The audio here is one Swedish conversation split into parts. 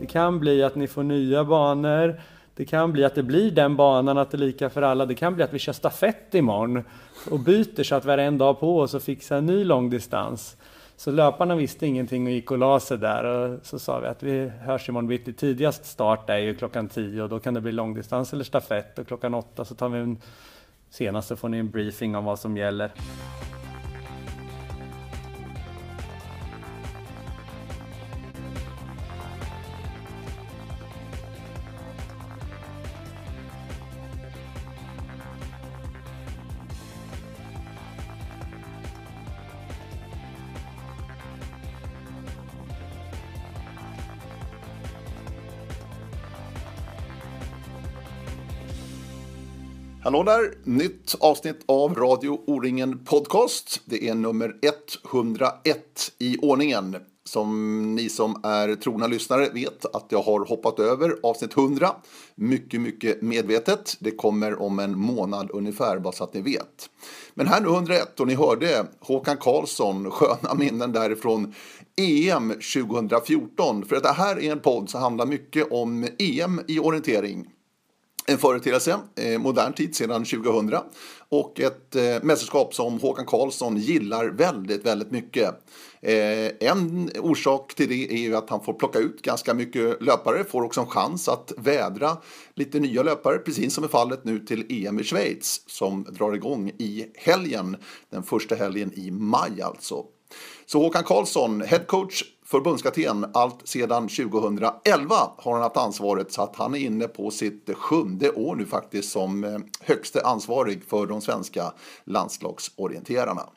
Det kan bli att ni får nya banor. Det kan bli att det blir den banan, att det är lika för alla. Det kan bli att vi kör stafett imorgon och byter så att vi har en dag på oss och fixar en ny långdistans. Så löparna visste ingenting och gick och la sig där och så sa vi att vi hörs imorgon bitti. Tidigast start är ju klockan 10 och då kan det bli långdistans eller stafett och klockan 8 så tar vi en senaste får ni en briefing om vad som gäller. Hallå där! Nytt avsnitt av Radio O-ringen Podcast. Det är nummer 101 i ordningen. Som ni som är trogna lyssnare vet att jag har hoppat över avsnitt 100. Mycket, mycket medvetet. Det kommer om en månad ungefär, bara så att ni vet. Men här nu 101 och ni hörde Håkan Karlsson, sköna minnen därifrån EM 2014. För att det här är en podd som handlar mycket om EM i orientering en företeelse, eh, modern tid sedan 2000 och ett eh, mästerskap som Håkan Karlsson gillar väldigt, väldigt mycket. Eh, en orsak till det är ju att han får plocka ut ganska mycket löpare, får också en chans att vädra lite nya löpare, precis som är fallet nu till EM i Schweiz som drar igång i helgen, den första helgen i maj alltså. Så Håkan Karlsson, headcoach förbundskapten allt sedan 2011 har han haft ansvaret så att han är inne på sitt sjunde år nu faktiskt som eh, högste ansvarig för de svenska landslagsorienterarna.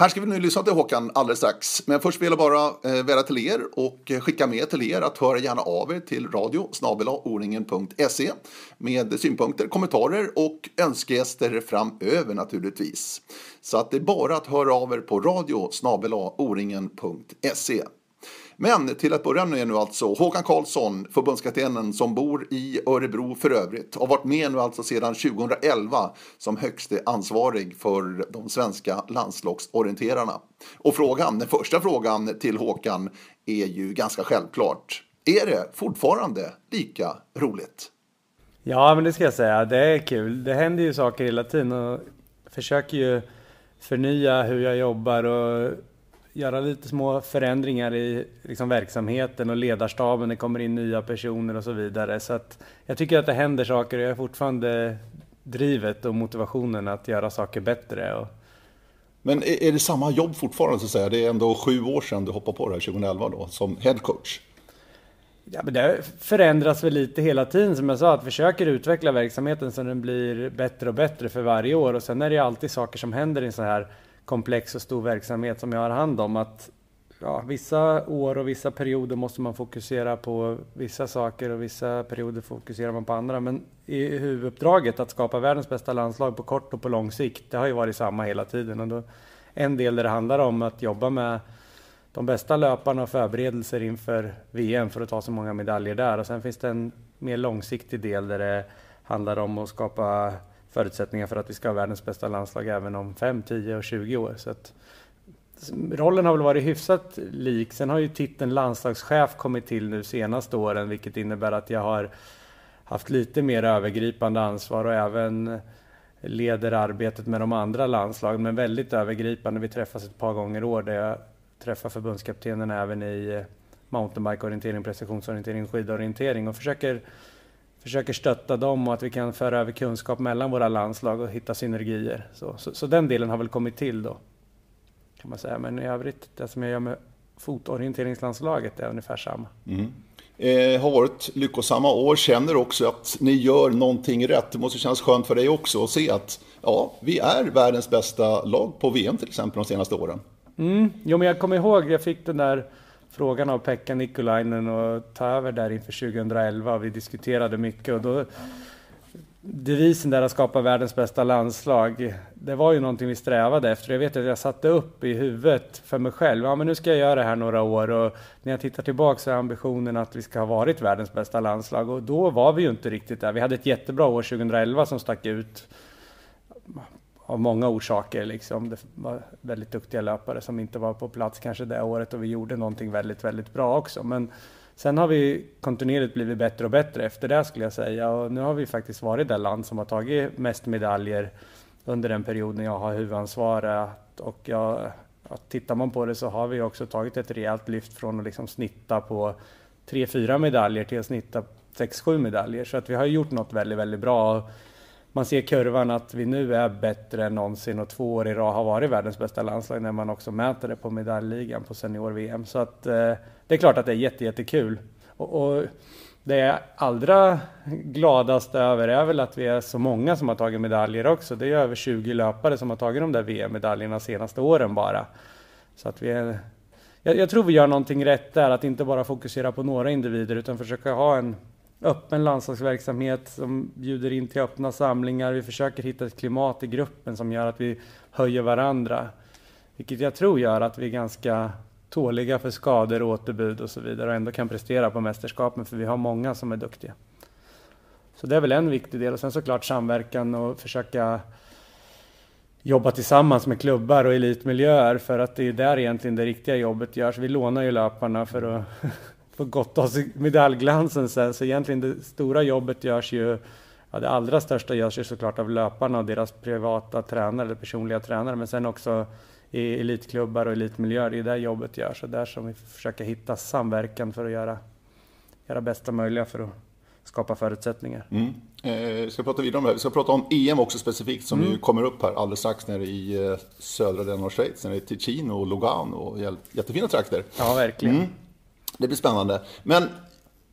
Här ska vi nu lyssna till Håkan alldeles strax. Men först vill jag bara eh, vädja till er och eh, skicka med till er att höra gärna av er till radio med synpunkter, kommentarer och önskegäster framöver naturligtvis. Så att det är bara att höra av er på radio men till att börja med nu alltså Håkan Karlsson, förbundskaptenen som bor i Örebro för övrigt, har varit med nu alltså sedan 2011 som högste ansvarig för de svenska landslagsorienterarna. Och frågan, den första frågan till Håkan är ju ganska självklart. Är det fortfarande lika roligt? Ja, men det ska jag säga. Det är kul. Det händer ju saker hela tiden och försöker ju förnya hur jag jobbar och göra lite små förändringar i liksom, verksamheten och ledarstaben. Det kommer in nya personer och så vidare. Så att jag tycker att det händer saker och jag har fortfarande drivet och motivationen att göra saker bättre. Och... Men är det samma jobb fortfarande så att säga? Det är ändå sju år sedan du hoppade på det här 2011 då, som headcoach. Ja, men det förändras väl lite hela tiden som jag sa, att försöker utveckla verksamheten så den blir bättre och bättre för varje år och sen är det alltid saker som händer i en sån här komplex och stor verksamhet som jag har hand om. Att ja, vissa år och vissa perioder måste man fokusera på vissa saker och vissa perioder fokuserar man på andra. Men i huvuduppdraget att skapa världens bästa landslag på kort och på lång sikt, det har ju varit samma hela tiden. Och då, en del där det handlar om att jobba med de bästa löparna och förberedelser inför VM för att ta så många medaljer där. Och sen finns det en mer långsiktig del där det handlar om att skapa förutsättningar för att vi ska ha världens bästa landslag även om 5, 10 och 20 år. Så att, rollen har väl varit hyfsat lik. Sen har ju titeln landslagschef kommit till nu senaste åren, vilket innebär att jag har haft lite mer övergripande ansvar och även leder arbetet med de andra landslagen, men väldigt övergripande. Vi träffas ett par gånger i år där jag träffar förbundskaptenen även i mountainbikeorientering, precisionsorientering, skidorientering och försöker försöker stötta dem och att vi kan föra över kunskap mellan våra landslag och hitta synergier. Så, så, så, den delen har väl kommit till då, kan man säga. Men i övrigt, det som jag gör med fotorienteringslandslaget är ungefär samma. Mm. Eh, har varit lyckosamma år, känner också att ni gör någonting rätt. Det måste kännas skönt för dig också att se att ja, vi är världens bästa lag på VM till exempel de senaste åren. Mm. Jo, men jag kommer ihåg, jag fick den där frågan av Pekka Nikolainen och ta över där inför 2011. Vi diskuterade mycket och då devisen där att skapa världens bästa landslag, det var ju någonting vi strävade efter. Jag vet att jag satte upp i huvudet för mig själv, ja men nu ska jag göra det här några år och när jag tittar tillbaka så är ambitionen att vi ska ha varit världens bästa landslag och då var vi ju inte riktigt där. Vi hade ett jättebra år 2011 som stack ut av många orsaker. Liksom. Det var väldigt duktiga löpare som inte var på plats kanske det året och vi gjorde någonting väldigt, väldigt bra också. Men Sen har vi kontinuerligt blivit bättre och bättre efter det skulle jag säga och nu har vi faktiskt varit det land som har tagit mest medaljer under den perioden jag har huvudansvaret och jag, tittar man på det så har vi också tagit ett rejält lyft från att liksom snitta på 3-4 medaljer till att snitta 6-7 medaljer så att vi har gjort något väldigt, väldigt bra. Man ser kurvan att vi nu är bättre än någonsin och två år i rad har varit världens bästa landslag när man också mäter det på medaljligan på senior-VM. Så att eh, det är klart att det är jättejättekul! Och, och det jag är allra gladast över är väl att vi är så många som har tagit medaljer också. Det är över 20 löpare som har tagit de där VM-medaljerna senaste åren bara. Så att vi är, jag, jag, tror vi gör någonting rätt där, att inte bara fokusera på några individer utan försöka ha en öppen landslagsverksamhet som bjuder in till öppna samlingar. Vi försöker hitta ett klimat i gruppen som gör att vi höjer varandra. Vilket jag tror gör att vi är ganska tåliga för skador, återbud och så vidare och ändå kan prestera på mästerskapen för vi har många som är duktiga. Så det är väl en viktig del och sen såklart samverkan och försöka jobba tillsammans med klubbar och elitmiljöer för att det är där egentligen det riktiga jobbet görs. Vi lånar ju löparna för att få gotta oss medaljglansen sen så egentligen det stora jobbet görs ju Ja, det allra största görs ju såklart av löparna och deras privata tränare eller personliga tränare men sen också i elitklubbar och elitmiljöer. Det är där jobbet görs och där som vi försöker hitta samverkan för att göra, göra bästa möjliga för att skapa förutsättningar. Mm. Eh, ska prata vidare om det här. Vi ska prata om EM också specifikt som mm. ju kommer upp här alldeles strax nere i eh, södra delen av Schweiz, nere i Ticino och Lugano och jättefina trakter. Ja, verkligen. Mm. Det blir spännande. Men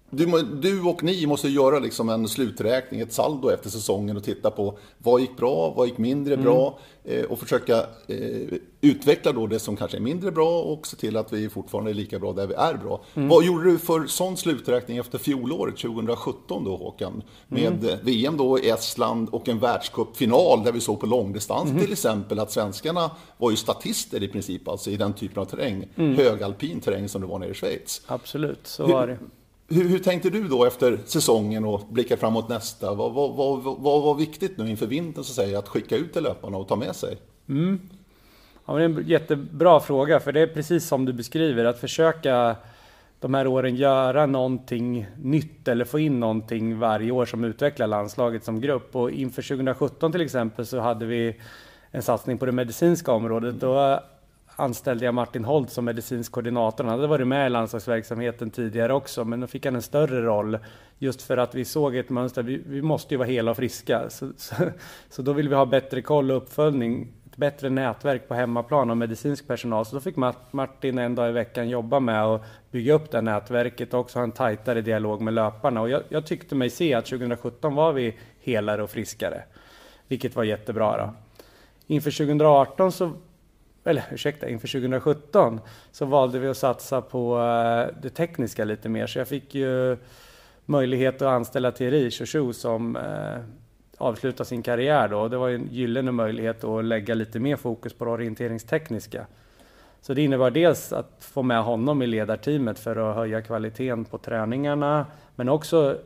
du, du, och ni måste göra liksom en sluträkning, ett saldo efter säsongen och titta på vad gick bra, vad gick mindre mm. bra eh, och försöka eh, utveckla då det som kanske är mindre bra och se till att vi fortfarande är lika bra där vi är bra. Mm. Vad gjorde du för sån sluträkning efter fjolåret 2017 då Håkan? Med mm. VM då i Estland och en världscupfinal där vi såg på långdistans mm. till exempel att svenskarna var ju statister i princip alltså i den typen av terräng. Mm. Högalpin terräng som det var nere i Schweiz. Absolut, så var det. Hur, hur, tänkte du då efter säsongen och blicka framåt nästa? Vad, vad, vad, vad var viktigt nu inför vintern så att, säga, att skicka ut till löparna och ta med sig? Mm. Ja, det är en jättebra fråga, för det är precis som du beskriver, att försöka de här åren göra någonting nytt eller få in någonting varje år som utvecklar landslaget som grupp. Och inför 2017 till exempel så hade vi en satsning på det medicinska området. Då anställde jag Martin Holt som medicinsk koordinator. Han hade varit med i landslagsverksamheten tidigare också, men då fick han en större roll just för att vi såg ett mönster. Vi, vi måste ju vara hela och friska, så, så, så, då vill vi ha bättre koll och uppföljning, ett bättre nätverk på hemmaplan av medicinsk personal. Så då fick Martin en dag i veckan jobba med att bygga upp det nätverket och också ha en tajtare dialog med löparna. Och jag, jag tyckte mig se att 2017 var vi helare och friskare, vilket var jättebra. Då. Inför 2018 så eller ursäkta, inför 2017 så valde vi att satsa på eh, det tekniska lite mer. Så jag fick ju möjlighet att anställa Thierry Chouchou som uh, avslutar sin karriär då. Det var ju en gyllene möjlighet att lägga lite mer fokus på det orienteringstekniska. Så det innebar dels att få med honom i ledarteamet för att höja kvaliteten på träningarna, men också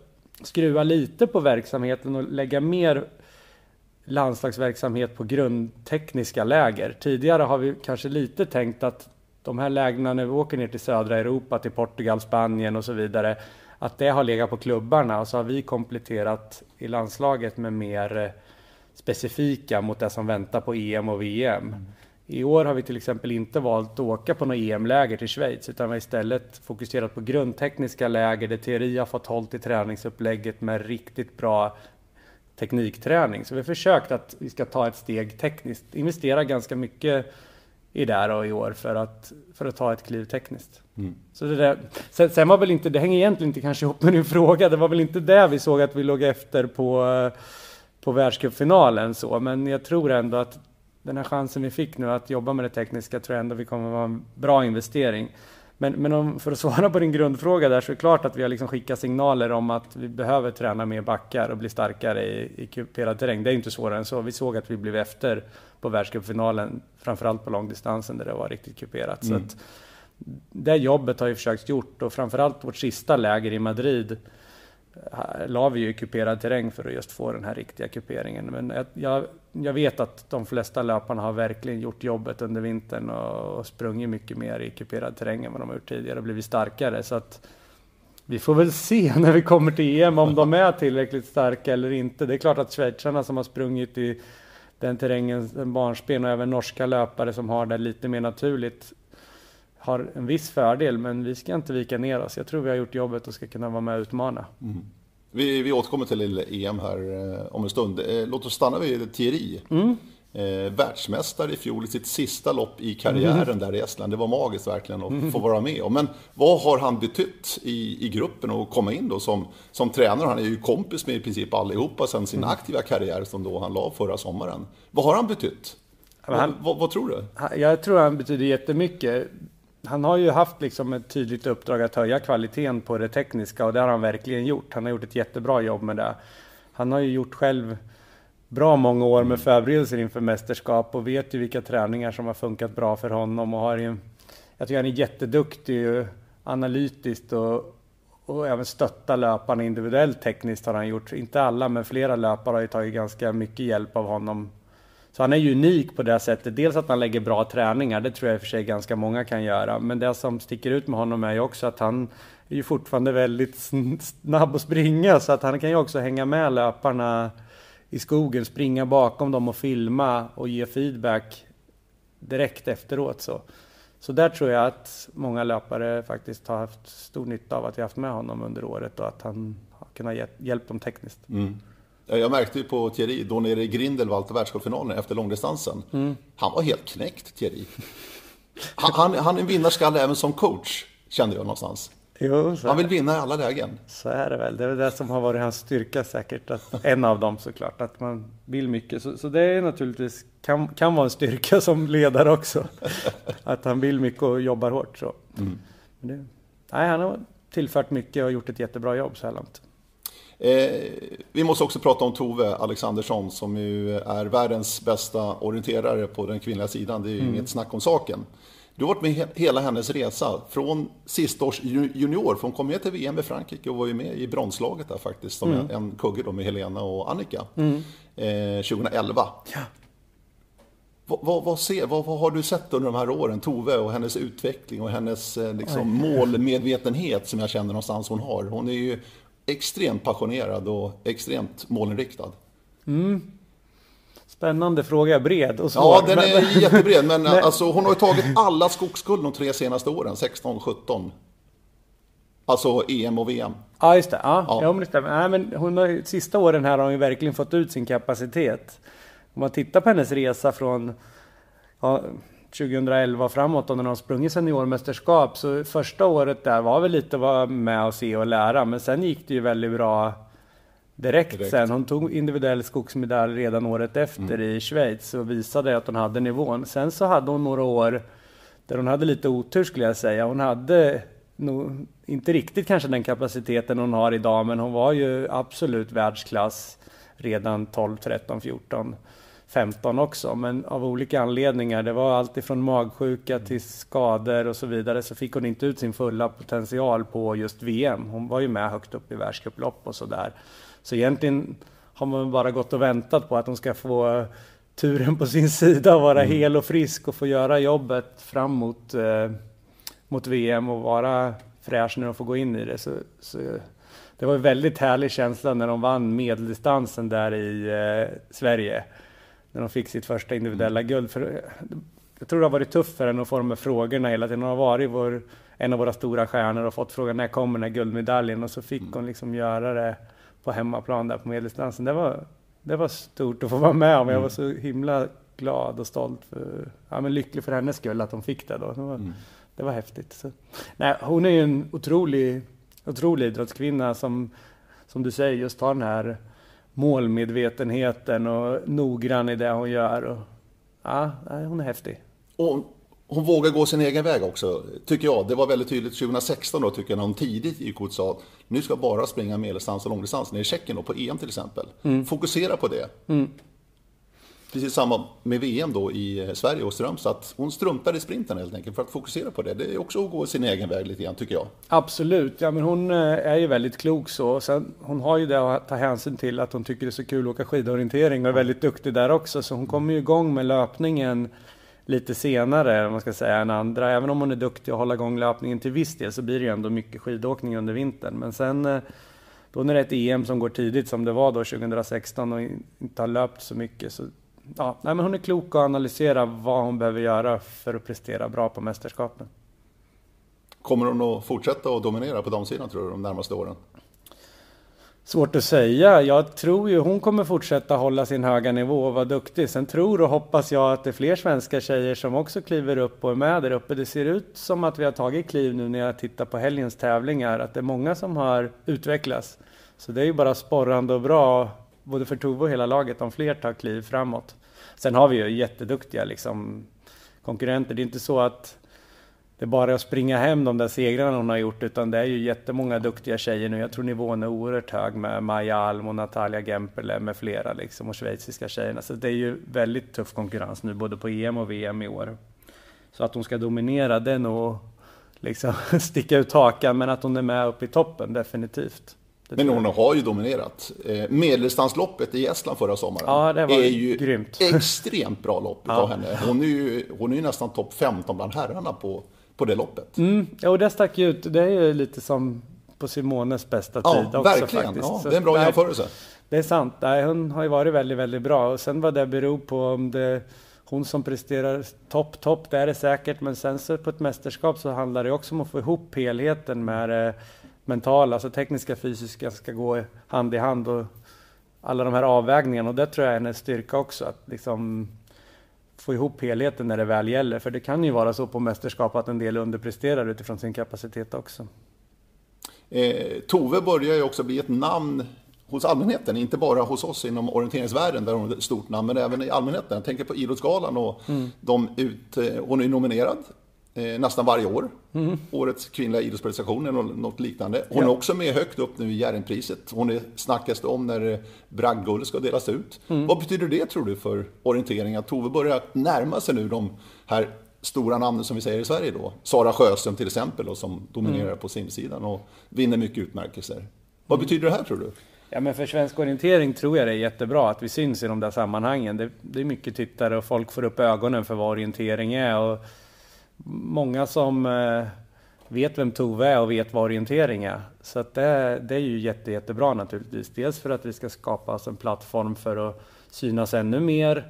skruva lite på verksamheten och lägga mer landslagsverksamhet på grundtekniska läger. Tidigare har vi kanske lite tänkt att de här lägena när vi åker ner till södra Europa, till Portugal, Spanien och så vidare, att det har legat på klubbarna och så har vi kompletterat i landslaget med mer eh, specifika mot det som väntar på EM och VM. Mm. I år har vi till exempel inte valt att åka på något EM-läger till Schweiz utan vi har istället fokuserat på grundtekniska läger där teori har fått håll i träningsupplägget med riktigt bra teknikträning. Så vi har försökt att vi ska ta ett steg tekniskt, investera ganska mycket i det här i år för att, för att ta ett kliv tekniskt. Mm. Så det där, sen, sen, var väl inte, det hänger egentligen inte kanske ihop med din fråga, det var väl inte det vi såg att vi låg efter på, på världscupfinalen så, men jag tror ändå att den här chansen vi fick nu att jobba med det tekniska tror jag ändå vi kommer att vara en bra investering. Men, men om, för att svara på din grundfråga där så är det klart att vi har liksom skickat signaler om att vi behöver träna mer backar och bli starkare i, i kuperad terräng. Det är inte svårare än så. Vi såg att vi blev efter på världscupfinalen, framförallt på långdistansen där det var riktigt kuperat. Mm. Så att, det jobbet har vi försökt gjort och framförallt vårt sista läger i Madrid la vi ju i kuperad terräng för att just få den här riktiga kuperingen. Men jag, jag vet att de flesta löparna har verkligen gjort jobbet under vintern och, och sprungit mycket mer i kuperad terräng än vad de har gjort tidigare och blivit starkare. Så att Vi får väl se när vi kommer till EM om de är tillräckligt starka eller inte. Det är klart att schweizarna som har sprungit i den terrängen barnsben och även norska löpare som har det lite mer naturligt har en viss fördel, men vi ska inte vika ner oss. Jag tror vi har gjort jobbet och ska kunna vara med och utmana. Mm. Vi, vi återkommer till EM här eh, om en stund. Eh, låt oss stanna vid Thierry. Mm. Eh, världsmästare i fjol i sitt sista lopp i karriären mm. där i Estland. Det var magiskt verkligen att mm. få vara med om. Men vad har han betytt i, i gruppen och komma in då som, som tränare? Han är ju kompis med i princip allihopa sedan sin mm. aktiva karriär som då han la förra sommaren. Vad har han betytt? Han, vad, vad, vad, tror du? Jag tror han betyder jättemycket han har ju haft liksom ett tydligt uppdrag att höja kvaliteten på det tekniska och det har han verkligen gjort. Han har gjort ett jättebra jobb med det. Han har ju gjort själv bra många år med förberedelser inför mästerskap och vet ju vilka träningar som har funkat bra för honom och har ju, jag tycker han är jätteduktig analytiskt och, och även stötta löparna individuellt tekniskt har han gjort. Inte alla, men flera löpare har ju tagit ganska mycket hjälp av honom så han är ju unik på det sättet. Dels att han lägger bra träningar, det tror jag i och för sig ganska många kan göra. Men det som sticker ut med honom är ju också att han är ju fortfarande väldigt snabb att springa. Så att han kan ju också hänga med löparna i skogen, springa bakom dem och filma och ge feedback direkt efteråt. Så, så där tror jag att många löpare faktiskt har haft stor nytta av att vi haft med honom under året och att han har kunnat hjälpa dem tekniskt. Mm. Jag märkte ju på Thierry, då nere i Grindelwald världscupfinalen efter långdistansen. Mm. Han var helt knäckt, Thierry. Han, han, han är en vinnarskalle även som coach, kände jag någonstans. Jo, han vill vinna i alla lägen. Så är det väl. Det är det som har varit hans styrka säkert. Att, en av dem såklart, att man vill mycket. Så, så det är naturligtvis, kan, kan vara en styrka som ledare också. att han vill mycket och jobbar hårt. Så. Mm. Det, nej, han har tillfört mycket och gjort ett jättebra jobb så här långt. Eh, vi måste också prata om Tove Alexandersson som ju är världens bästa orienterare på den kvinnliga sidan. Det är ju mm. inget snack om saken. Du har varit med hela hennes resa från sista års junior, för hon kom med till VM i Frankrike och var ju med i bronslaget där faktiskt, som mm. en kugge då med Helena och Annika, mm. eh, 2011. Ja. Vad, vad, ser, vad, vad, har du sett under de här åren, Tove och hennes utveckling och hennes eh, liksom, målmedvetenhet som jag känner någonstans hon har? Hon är ju extremt passionerad och extremt målinriktad. Mm. Spännande fråga, bred och svår. Ja, den är men, jättebred, men alltså, hon har ju tagit alla skogsguld de tre senaste åren, 16, 17. Alltså EM och VM. Ja, just det. Ja, ja. ja men det stämmer. Nej, men hon har, sista åren här har hon ju verkligen fått ut sin kapacitet. Om man tittar på hennes resa från ja, 2011 och framåt och när de sprungit seniormästerskap så första året där var väl lite att vara med och se och lära men sen gick det ju väldigt bra direkt, direkt. sen. Hon tog individuell skogsmedalj redan året efter mm. i Schweiz och visade att hon hade nivån. Sen så hade hon några år där hon hade lite otur skulle jag säga. Hon hade nog inte riktigt kanske den kapaciteten hon har idag men hon var ju absolut världsklass redan 12, 13, 14. 15 också, men av olika anledningar. Det var allt ifrån magsjuka till skador och så vidare, så fick hon inte ut sin fulla potential på just VM. Hon var ju med högt upp i världscuplopp och sådär. Så egentligen har man bara gått och väntat på att hon ska få turen på sin sida och vara mm. hel och frisk och få göra jobbet fram mot, eh, mot VM och vara fräsch när de får gå in i det. Så, så det var en väldigt härlig känsla när de vann medeldistansen där i eh, Sverige när de fick sitt första individuella mm. guld. För jag tror det har varit tufft för henne att få de här frågorna hela tiden. Hon har varit vår, en av våra stora stjärnor och fått frågan när kommer den här guldmedaljen? Och så fick mm. hon liksom göra det på hemmaplan där på medeldistansen. Det var, det var stort att få vara med om. Jag var mm. så himla glad och stolt. För, ja, men lycklig för hennes skull att hon fick det. Då. Det, var, mm. det var häftigt. Så, nej, hon är ju en otrolig, otrolig idrottskvinna som, som du säger, just har den här målmedvetenheten och noggrann i det hon gör. Och, ja, hon är häftig. Och hon vågar gå sin egen väg också, tycker jag. Det var väldigt tydligt 2016 då, tycker jag, när hon tidigt gick ut och sa nu ska jag bara springa medeldistans och långdistans, nere i Tjeckien då, på EM till exempel. Mm. Fokusera på det. Mm precis samma med VM då i eh, Sverige och Strömstad. Att hon struntar i sprinten helt enkelt för att fokusera på det. Det är också att gå sin egen väg lite grann tycker jag. Absolut, ja men hon eh, är ju väldigt klok så. Sen, hon har ju det att ta hänsyn till att hon tycker det är så kul att åka skidorientering och är väldigt duktig där också. Så hon kommer ju igång med löpningen lite senare, om man ska säga, än andra. Även om hon är duktig att hålla igång löpningen till viss del så blir det ju ändå mycket skidåkning under vintern. Men sen eh, då när det är ett EM som går tidigt som det var då 2016 och inte har löpt så mycket så ja, nej, men hon är klok och analyserar vad hon behöver göra för att prestera bra på mästerskapen. Kommer hon att fortsätta att dominera på damsidan tror du de närmaste åren? Svårt att säga. Jag tror ju hon kommer fortsätta hålla sin höga nivå och vara duktig. Sen tror och hoppas jag att det är fler svenska tjejer som också kliver upp och är med där uppe. Det ser ut som att vi har tagit kliv nu när jag tittar på helgens tävlingar, att det är många som har utvecklats. Så det är ju bara sporrande och bra, både för Tove och hela laget, om fler tar kliv framåt. Sen har vi ju jätteduktiga liksom, konkurrenter. Det är inte så att det är bara att springa hem de där segrarna hon har gjort, utan det är ju jättemånga duktiga tjejer nu. Jag tror nivån är oerhört hög med Maja Alm och Natalia Gempele med flera liksom, och schweiziska tjejerna. Så det är ju väldigt tuff konkurrens nu, både på EM och VM i år. Så att hon ska dominera, det är nog liksom sticka ut hakan, men att hon är med upp i toppen, definitivt. Men hon har ju dominerat. Eh, medeldistansloppet i Estland förra sommaren ja, det var är ju grymt. extremt bra lopp ja. av henne. Hon är ju, hon är ju nästan topp 15 bland herrarna på, på det loppet. Mm, ja, och det stack ju ut. Det är ju lite som på Simones bästa tid ja, också verkligen. faktiskt. Ja, det är en bra jämförelse. Det är sant. Nej, hon har ju varit väldigt, väldigt bra. Och sen vad det beror på om det hon som presterar topp, topp, det är det säkert. Men sen så på ett mästerskap så handlar det också om att få ihop helheten med det mentala, alltså tekniska, fysiska ska gå hand i hand. Och alla de här avvägningarna och det tror jag är hennes styrka också. Att liksom få ihop helheten när det väl gäller. För det kan ju vara så på mästerskap att en del underpresterar utifrån sin kapacitet också. Eh, Tove börjar ju också bli ett namn hos allmänheten, inte bara hos oss inom orienteringsvärlden där hon är ett stort namn, men även i allmänheten. Jag tänker på Idrottsgalan och mm. de ut, eh, hon är nominerad eh, nästan varje år. Mm. Årets kvinnliga idrottsprestation eller något liknande. Hon ja. är också med högt upp nu i Jerringpriset. Hon är snackas om när bragdguld ska delas ut. Mm. Vad betyder det tror du för orientering? Att Tove börjar närma sig nu de här stora namnen som vi säger i Sverige då. Sara Sjöström till exempel och som dominerar mm. på simsidan och vinner mycket utmärkelser. Vad mm. betyder det här tror du? Ja, men för svensk orientering tror jag det är jättebra att vi syns i de där sammanhangen. Det, det är mycket tittare och folk får upp ögonen för vad orientering är. Och många som eh, vet vem Tove är och vet vad orientering är. Så att det, det är ju jätte, jättebra naturligtvis. Dels för att vi ska skapa oss en plattform för att synas ännu mer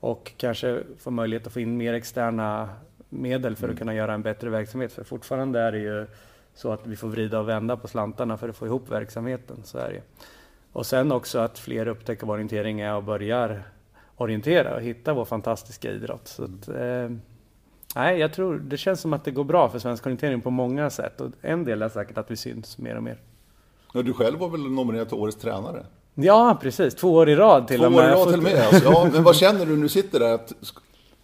och kanske få möjlighet att få in mer externa medel för att mm. kunna göra en bättre verksamhet. För fortfarande är det ju så att vi får vrida och vända på slantarna för att få ihop verksamheten. Så är det. Och sen också att fler upptäcker vad orientering är och börjar orientera och hitta vår fantastiska idrott. Så att, eh, Nej, jag tror det känns som att det går bra för svensk orientering på många sätt. Och en del är säkert att vi syns mer och mer. Ja, du själv var väl nominerad till Årets tränare? Ja, precis. Två år i rad till Två och med. Två år i rad till och med. Alltså. Ja, men vad känner du när du sitter där? Att,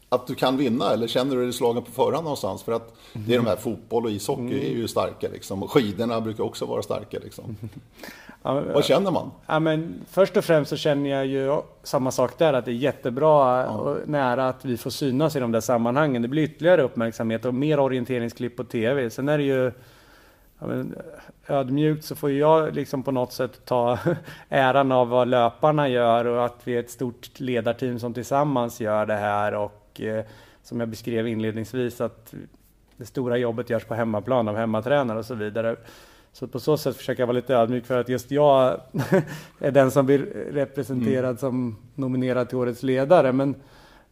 att du kan vinna eller känner du dig slagen på förhand någonstans? För att det är de här fotboll och ishockey mm. är ju starka liksom. Och skidorna brukar också vara starka liksom. Ja, Vad känner man? Ja, men först och främst så känner jag ju samma sak där, att det är jättebra ja. och nära att vi får synas i de där sammanhangen. Det blir ytterligare uppmärksamhet och mer orienteringsklipp på TV. Sen är det ju ja, men, ödmjukt så får jag liksom på något sätt ta äran av vad löparna gör och att vi är ett stort ledarteam som tillsammans gör det här och eh, som jag beskrev inledningsvis att det stora jobbet görs på hemmaplan av hemmatränare och så vidare. Så på så sätt försöker jag vara lite ödmjuk för att just jag är den som blir representerad mm. som nominerad till Årets ledare. Men,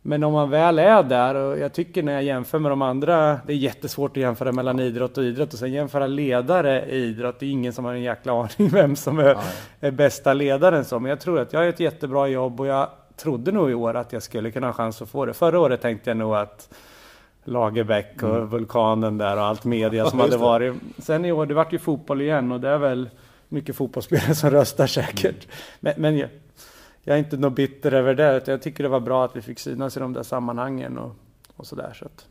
men om man väl är där, och jag tycker när jag jämför med de andra, det är jättesvårt att jämföra mellan idrott och idrott och sen jämföra ledare i idrott. Det är ingen som har en jäkla aning vem som är, är bästa ledaren. Så. Men jag tror att jag gör ett jättebra jobb och jag trodde nog i år att jag skulle kunna ha chans att få det. Förra året tänkte jag nog att Lagerbäck och mm. Vulkanen där och allt media som ja, hade varit. Sen i år, det vart ju fotboll igen och det är väl mycket fotbollsspelare som röstar säkert. Men, men jag, jag, är inte något bitter över det, jag tycker det var bra att vi fick synas i de där sammanhangen och, och sådär. Så att.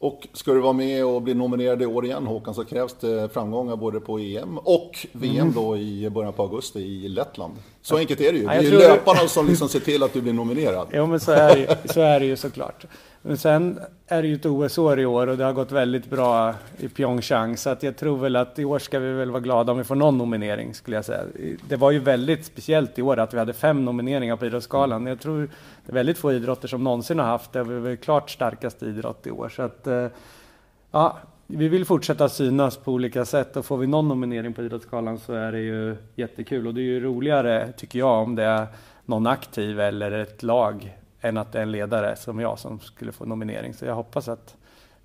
Och ska du vara med och bli nominerad i år igen Håkan så krävs det framgångar både på EM och VM mm. då i början på augusti i Lettland. Så enkelt är det ju. Det är ju löparna som liksom ser till att du blir nominerad. Jo men så är det ju, så är det ju såklart. Men sen är det ju ett OS-år i år och det har gått väldigt bra i Pyeongchang så att jag tror väl att i år ska vi väl vara glada om vi får någon nominering skulle jag säga. Det var ju väldigt speciellt i år att vi hade fem nomineringar på Idrottsgalan. Jag tror det är väldigt få idrotter som någonsin har haft det. Vi är klart starkast idrott i år så att eh, ja, vi vill fortsätta synas på olika sätt och får vi någon nominering på Idrottsgalan så är det ju jättekul och det är ju roligare tycker jag om det är någon aktiv eller ett lag än att det är en ledare som jag som skulle få nominering. Så jag hoppas att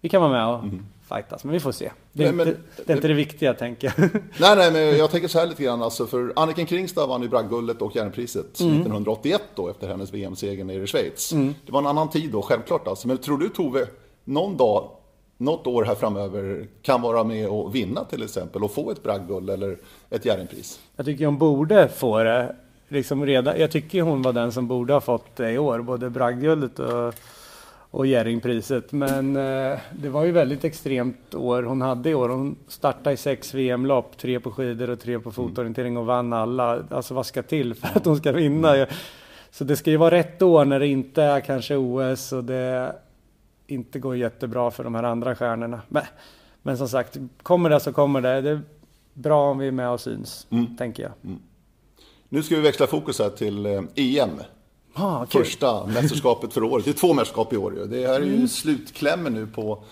vi kan vara med och mm. fightas, men vi får se. Det är, nej, inte, men, det är inte det viktiga, tänker jag. Nej, nej, men jag tänker så här lite grann, alltså, för Anniken Kringstad vann ju Bragdguldet och Järnpriset mm. 1981 då, efter hennes VM-seger nere i Schweiz. Mm. Det var en annan tid då, självklart alltså. Men tror du Tove, någon dag, något år här framöver kan vara med och vinna till exempel och få ett Bragdguld eller ett Jerringpris? Jag tycker hon borde få det liksom redan, jag tycker hon var den som borde ha fått det i år, både bragdguldet och, och Jerringpriset. Men eh, det var ju väldigt extremt år hon hade i år. Hon startade i sex VM-lopp, tre på skidor och tre på fotorientering och vann alla. Alltså vad ska till för att hon ska vinna? Så det ska ju vara rätt år när det inte är kanske OS och det inte går jättebra för de här andra stjärnorna. Men, men som sagt, kommer det så kommer det. Det är bra om vi är med och syns, mm. tänker jag. Mm. Nu ska vi växla fokus här till EM. Eh, e ah, Första mästerskapet för året. Det är två mästerskap i år. Det här är ju mm. slutklämmen nu på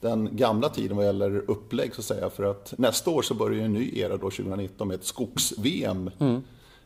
den gamla tiden vad gäller upplägg så att säga. För att nästa år så börjar en ny era då 2019 med ett skogs-VM. Mm.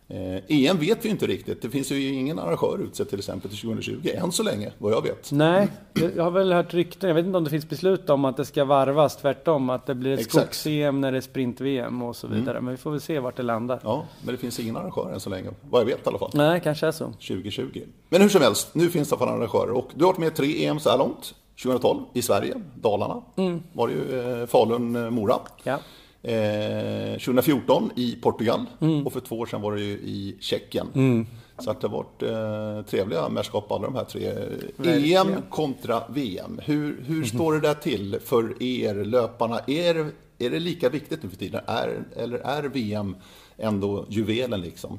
Eh, EM vet vi inte riktigt. Det finns ju ingen arrangör utsett till exempel till 2020, än så länge, vad jag vet. Nej, jag har väl hört rykten, jag vet inte om det finns beslut om att det ska varvas tvärtom, att det blir ett skogs-EM när det är sprint-VM och så vidare. Mm. Men vi får väl se vart det landar. Ja, men det finns ingen arrangör än så länge, vad jag vet i alla fall. Nej, kanske är så. 2020. Men hur som helst, nu finns det i alla fall arrangörer och du har varit med i tre EM så här långt. 2012 i Sverige, Dalarna, mm. var det ju eh, Falun-Mora. Ja. Eh, 2014 i Portugal mm. och för två år sedan var det ju i Tjeckien. Mm. Så att det har varit eh, trevliga mästerskap alla de här tre. Verkligen. EM kontra VM. Hur, hur mm. står det där till för er löparna? Är, är det lika viktigt nu för tiden? Är, eller är VM ändå juvelen liksom?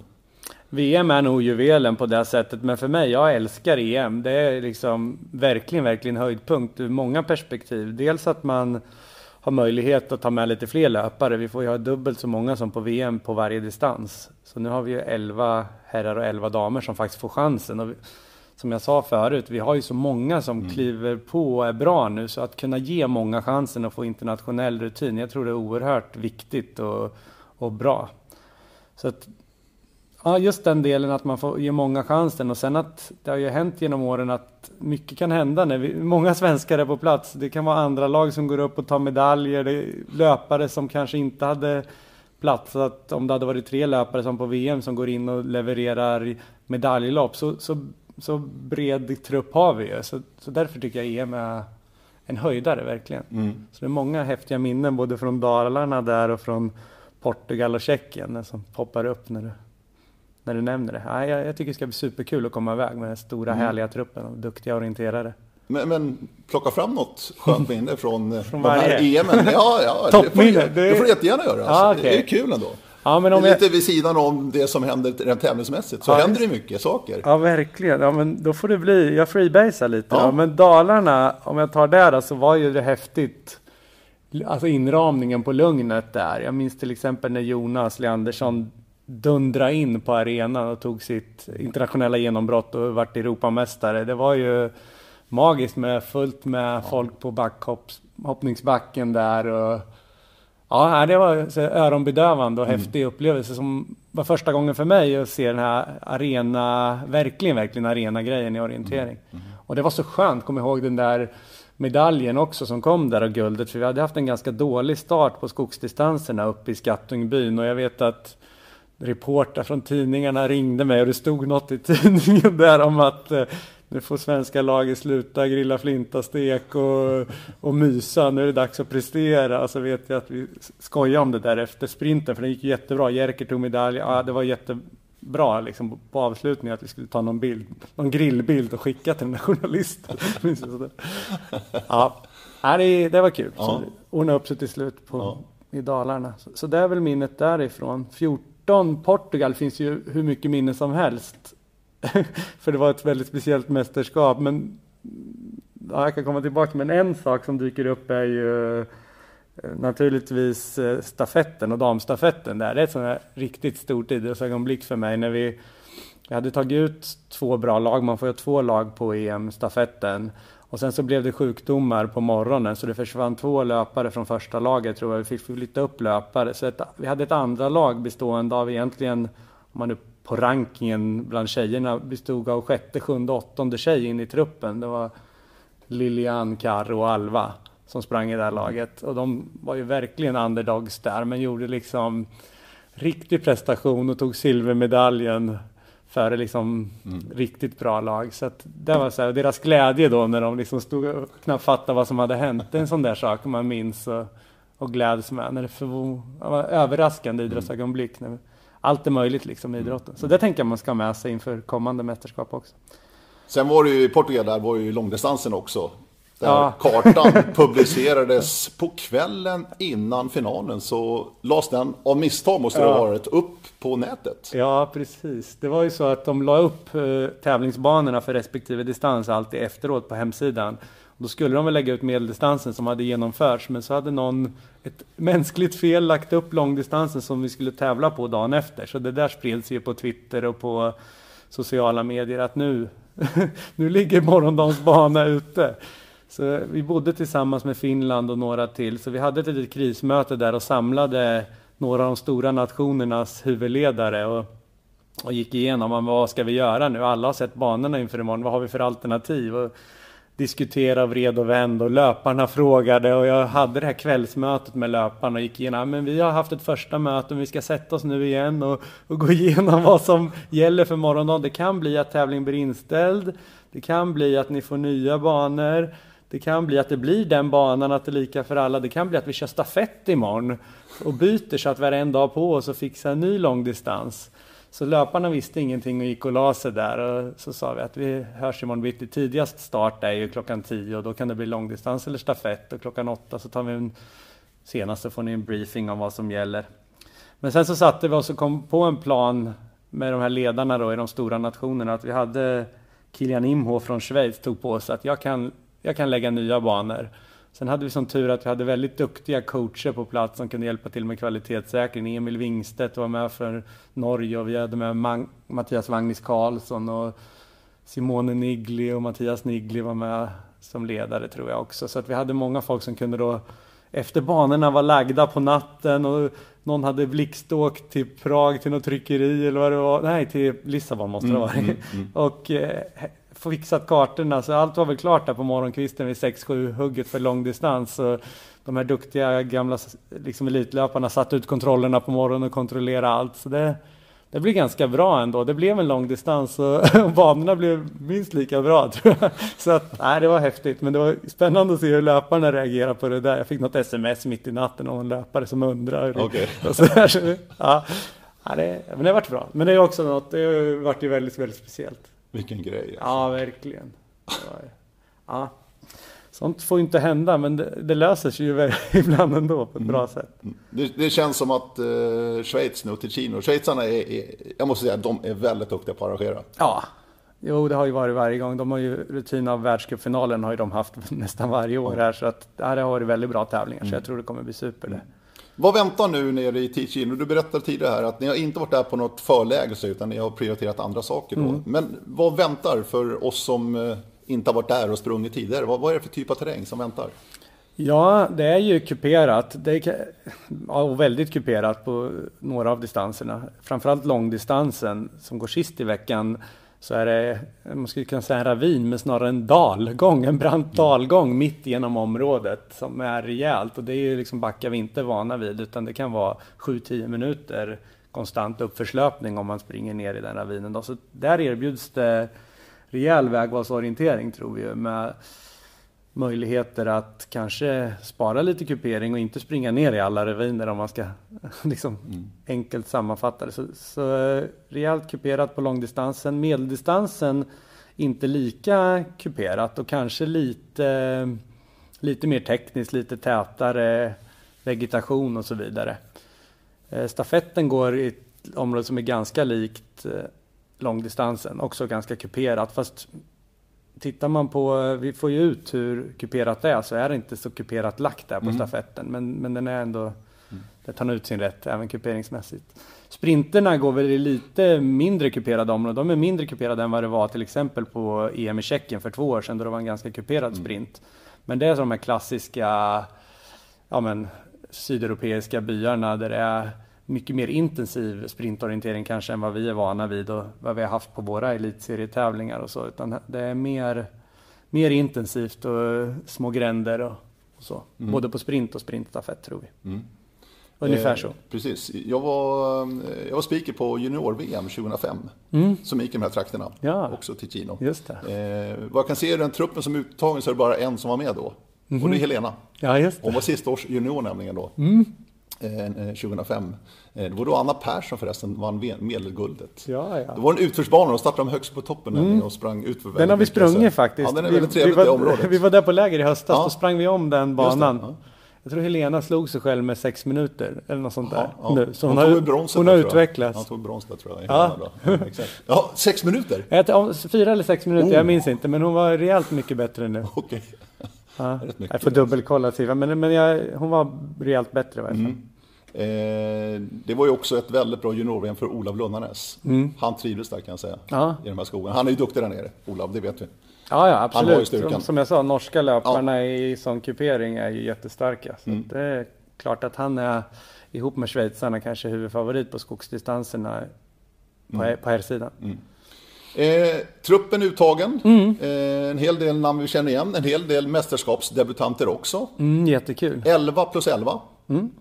VM är nog juvelen på det sättet, men för mig, jag älskar EM. Det är liksom verkligen, verkligen höjdpunkt ur många perspektiv. Dels att man har möjlighet att ta med lite fler löpare. Vi får ju ha dubbelt så många som på VM på varje distans. Så nu har vi ju 11 herrar och 11 damer som faktiskt får chansen. Och vi, som jag sa förut, vi har ju så många som mm. kliver på och är bra nu, så att kunna ge många chansen att få internationell rutin, jag tror det är oerhört viktigt och, och bra. Så att Ja, just den delen att man får ge många chansen och sen att det har ju hänt genom åren att mycket kan hända när vi, många svenskar är på plats. Det kan vara andra lag som går upp och tar medaljer, det är löpare som kanske inte hade platsat om det hade varit tre löpare som på VM som går in och levererar medaljlopp. Så, så, så bred trupp har vi ju. Så, så därför tycker jag EM är en höjdare verkligen. Mm. Så det är många häftiga minnen både från Dalarna där och från Portugal och Tjeckien som poppar upp när du när du nämner det. Ja, jag, jag tycker det ska bli superkul att komma iväg med den stora mm. härliga truppen och duktiga orienterare. Men, men plocka fram något skönt minne från, från de här EMen. Ja, ja Toppminne. Det, det får du jättegärna göra. Alltså. Ah, okay. Det är kul ändå. Ja, men om Lite jag... vid sidan om det som händer rent tävlingsmässigt så ja, händer det mycket saker. Ja, verkligen. Ja, men då får det bli, jag freebasar lite ja. då. Men Dalarna, om jag tar det då, så var ju det häftigt. Alltså inramningen på Lugnet där. Jag minns till exempel när Jonas Leandersson dundra in på arenan och tog sitt internationella genombrott och vart Europamästare. Det var ju magiskt med fullt med ja. folk på backhoppningsbacken där. Och, ja, det var öronbedövande och mm. häftig upplevelse som var första gången för mig att se den här arena, verkligen, verkligen arena-grejen i orientering. Mm. Mm. Och det var så skönt, kom ihåg den där medaljen också som kom där och guldet, för vi hade haft en ganska dålig start på skogsdistanserna uppe i Skattungbyn och jag vet att reportrar från tidningarna ringde mig och det stod något i tidningen där om att eh, nu får svenska laget sluta grilla flintastek och, och mysa. Nu är det dags att prestera. Så vet jag att vi skojade om det där efter sprinten, för det gick jättebra. Jerker tog medalj. Ja, det var jättebra liksom, på avslutningen att vi skulle ta någon bild, någon grillbild och skicka till den där journalisten. ja, det, det var kul. Ja. Så ordnade upp sig till slut på, ja. i Dalarna. Så, så det är väl minnet därifrån. 14 18 Portugal finns ju hur mycket minnen som helst. För det var ett väldigt speciellt mästerskap. Men ja, jag kan komma tillbaka, men en sak som dyker upp är ju eh, naturligtvis eh, stafetten och damstafetten där. Det är ett sånt här riktigt stort idrottsögonblick för mig när vi, jag hade tagit ut två bra lag, man får ju två lag på EM-stafetten. Och sen så blev det sjukdomar på morgonen så det försvann två löpare från första laget tror jag. Vi fick flytta upp löpare. Så ett, vi hade ett andra lag bestående av egentligen, om man nu på rankingen bland tjejerna bestod av sjätte, sjunde, åttonde tjej in i truppen. Det var Lilian, Karro och Alva som sprang i det här laget. Och de var ju verkligen underdogs där, men gjorde liksom riktig prestation och tog silvermedaljen före liksom mm. riktigt bra lag. Så att det var så här, deras glädje då när de liksom stod och knappt fattade vad som hade hänt. Det är en sån där sak man minns och, och gläds med. När det, för, det var överraskande idrottsögonblick. När, allt är möjligt liksom i idrotten. Så det tänker jag man ska ha med sig inför kommande mästerskap också. Sen var det ju i Portugal, där var ju långdistansen också. Där ja. kartan publicerades på kvällen innan finalen så lades den, av misstag måste det ha varit, upp på nätet. Ja, precis. Det var ju så att de la upp eh, tävlingsbanorna för respektive distans alltid efteråt på hemsidan. Då skulle de väl lägga ut medeldistansen som hade genomförts, men så hade någon, ett mänskligt fel, lagt upp långdistansen som vi skulle tävla på dagen efter. Så det där spreds ju på Twitter och på sociala medier att nu, nu ligger morgondagens bana ute. Så vi bodde tillsammans med Finland och några till, så vi hade ett litet krismöte där och samlade några av de stora nationernas huvudledare och, och gick igenom vad ska vi göra nu? Alla har sett banorna inför imorgon, vad har vi för alternativ? Och, diskutera vred och vänd och löparna frågade och jag hade det här kvällsmötet med löparna och gick igenom, men vi har haft ett första möte och vi ska sätta oss nu igen och, och gå igenom vad som gäller för morgondagen. Det kan bli att tävlingen blir inställd, det kan bli att ni får nya banor, det kan bli att det blir den banan, att det är lika för alla. Det kan bli att vi kör stafett imorgon och byter så att vi har en dag på oss och fixar en ny långdistans. Så löparna visste ingenting och gick och la sig där och så sa vi att vi hörs imorgon bitti. Tidigast start är ju klockan 10 och då kan det bli långdistans eller stafett och klockan 8 så tar vi en senaste får ni en briefing om vad som gäller. Men sen så satte vi oss och kom på en plan med de här ledarna då i de stora nationerna att vi hade Kilian Imho från Schweiz tog på sig att jag kan, jag kan lägga nya banor. Sen hade vi som tur att vi hade väldigt duktiga coacher på plats som kunde hjälpa till med kvalitetssäkring. Emil Wingstedt var med för Norge och vi hade med Man Mattias Wagnis Karlsson och Simone Nigli och Mattias Nigli var med som ledare tror jag också. Så att vi hade många folk som kunde då efter banorna var lagda på natten och någon hade blixtåkt till Prag till något tryckeri eller vad det var. Nej, till Lissabon måste det vara. Mm, mm, mm. och eh, fixat kartorna så allt var väl klart där på morgonkvisten vid 6-7 hugget för långdistans. De här duktiga gamla liksom elitlöparna satt ut kontrollerna på morgonen och kontrollerade allt. Så det, det blev ganska bra ändå. Det blev en långdistans och, och banorna blev minst lika bra tror jag. Så att, nej, det var häftigt. Men det var spännande att se hur löparna reagerade på det där. Jag fick något sms mitt i natten av en löpare som undrade. Okay. så där, så, ja. Ja, det, men det har varit bra. Men det är också något, det har varit väldigt, väldigt speciellt. Vilken grej. Alltså. Ja, verkligen. Ja. Sånt får inte hända, men det, det löser sig ju ibland ändå på ett bra mm. sätt. Mm. Det, det, känns som att uh, Schweiz nu, Ticino, schweizarna är, är, jag måste säga, de är väldigt duktiga på att arrangera. Ja, jo det har ju varit varje gång. De har ju rutin av världscupfinalen har ju de haft nästan varje år här, så att ja, det har varit väldigt bra tävlingar, mm. så jag tror det kommer bli super det. Vad väntar nu nere i Ticino? Du berättade tidigare här att ni har inte varit där på något förläge utan ni har prioriterat andra saker. Då. Mm. Men vad väntar för oss som eh, inte har varit där och sprungit tidigare? Vad, vad är det för typ av terräng som väntar? Ja, det är ju kuperat. Det är, ja, väldigt kuperat på några av distanserna. Framförallt långdistansen som går sist i veckan så är det, man skulle kunna säga en ravin, men snarare en dalgång, en brant mm. dalgång mitt genom området som är rejält. Och det är ju liksom backar vi inte vana vid, utan det kan vara 7-10 minuter konstant uppförslöpning om man springer ner i den ravinen. Då. Så där erbjuds det rejäl vägvalsorientering tror vi med möjligheter att kanske spara lite kupering och inte springa ner i alla raviner om man ska liksom mm. enkelt sammanfatta det. Så, så eh, rejält kuperat på långdistansen. Medeldistansen inte lika kuperat och kanske lite, lite mer tekniskt, lite tätare vegetation och så vidare. Eh, stafetten går i ett område som är ganska likt eh, långdistansen, också ganska kuperat fast tittar man på, vi får ju ut hur kuperat det är, så är det inte så kuperat lagt där på Mm. stafetten. Men, men den är ändå, det tar ut sin rätt även kuperingsmässigt. Sprinterna går väl i lite mindre kuperade områden. De är mindre kuperade än vad det var till exempel på EM i Tjeckien för två år sedan då det var en ganska kuperad sprint. Men det är de här klassiska ja, men, sydeuropeiska byarna där det är mycket mer intensiv sprintorientering kanske än vad vi är vana vid och vad vi har haft på våra elitserietävlingar och så. Utan det är mer, mer intensivt och små gränder och, och så. Både på sprint och sprintstafett tror vi. Mm. Ungefär Eh, så. Precis. Jag var, jag var speaker på junior-VM 2005. Som gick i de här trakterna. Mm. Ja. Också till Kino. Just det. Eh, vad jag kan se i den truppen som uttagen så är det bara en som var med då. Och det är Helena. Ja, just det. Hon var sista års junior nämligen då. Mm. Eh, eh, 2005. Eh, det var då Anna Persson förresten vann medelguldet. Ja, Det ja. var en utförsbana, de startade de högst på toppen nämligen och sprang ut för Mm. Den har vi sprungit faktiskt. Ja, den är vi, väldigt trevligt vi, det var, området. vi var där på läger i höstas, Ja. då sprang vi om den det, banan. ja. Jag tror Helena slog sig själv med sex minuter eller något sånt där. Ja, ja. Nu. Så hon, tog har, bronset hon har utvecklats. Han tog brons där tror jag. Ja. Ja. Ja, ja, sex minuter? Jag fyra eller sex minuter, Oh. jag minns inte. Men hon var rejält mycket bättre nu. Okej. Ja. Rätt mycket. Jag får dubbelkolla siffran, men, men jag, hon var rejält bättre i varje fall. Eh, det var ju också ett väldigt bra junior för Olav Lundarnäs. Han trivdes där kan jag säga. Mm. Ja. I de här skogarna. Han är ju duktig där nere, Olav, det vet vi. Ja, ja har ju absolut. styrkan. Som, som jag sa, norska löparna i sån kupering är ju jättestarka. Så Mm. det är klart att han är, ihop med schweizarna, kanske huvudfavorit på skogsdistanserna på, Mm. på här sidan. Eh, truppen uttagen. Mm. Eh, en hel del namn vi känner igen. En hel del mästerskapsdebutanter också. Mm, jättekul. 11 plus 11.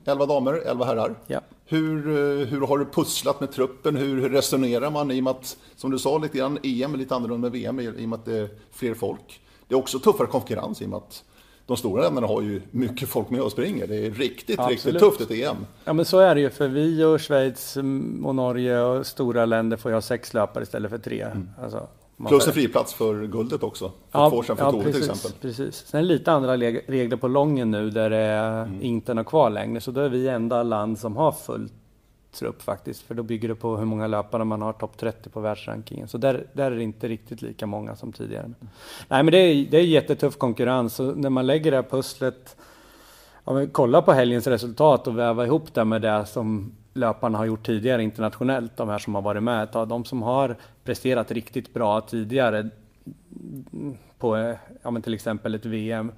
11 damer, 11 herrar. Ja. Hur, eh, hur har du pusslat med truppen? Hur, resonerar man i och med att, som du sa lite grann, EM är lite annorlunda med VM i och med att det är fler folk. Det är också tuffare konkurrens i och med att de stora länderna har ju mycket folk med och springer. Det är riktigt, Absolut. riktigt tufft ett EM. Ja men så är det ju för vi och Schweiz mm, och Norge och stora länder får ju ha sex löpare istället för tre. Alltså, Mm. Plus en friplats för guldet också. För två år sedan för Tore till exempel. Precis. Sen är det lite andra regler på Lången nu där det är Mm. inte något kvar längre. Så då är vi enda land som har full trupp faktiskt. För då bygger det på hur många löpare man har topp 30 på världsrankingen. Så där, där är det inte riktigt lika många som tidigare. Nej men det är, det är jättetuff konkurrens. Och när man lägger det här pusslet Ja, men kolla på helgens resultat och väva ihop det med det som löparna har gjort tidigare internationellt, de här som har varit med ett tag. De som har presterat riktigt bra tidigare på ja, men till exempel ett VM,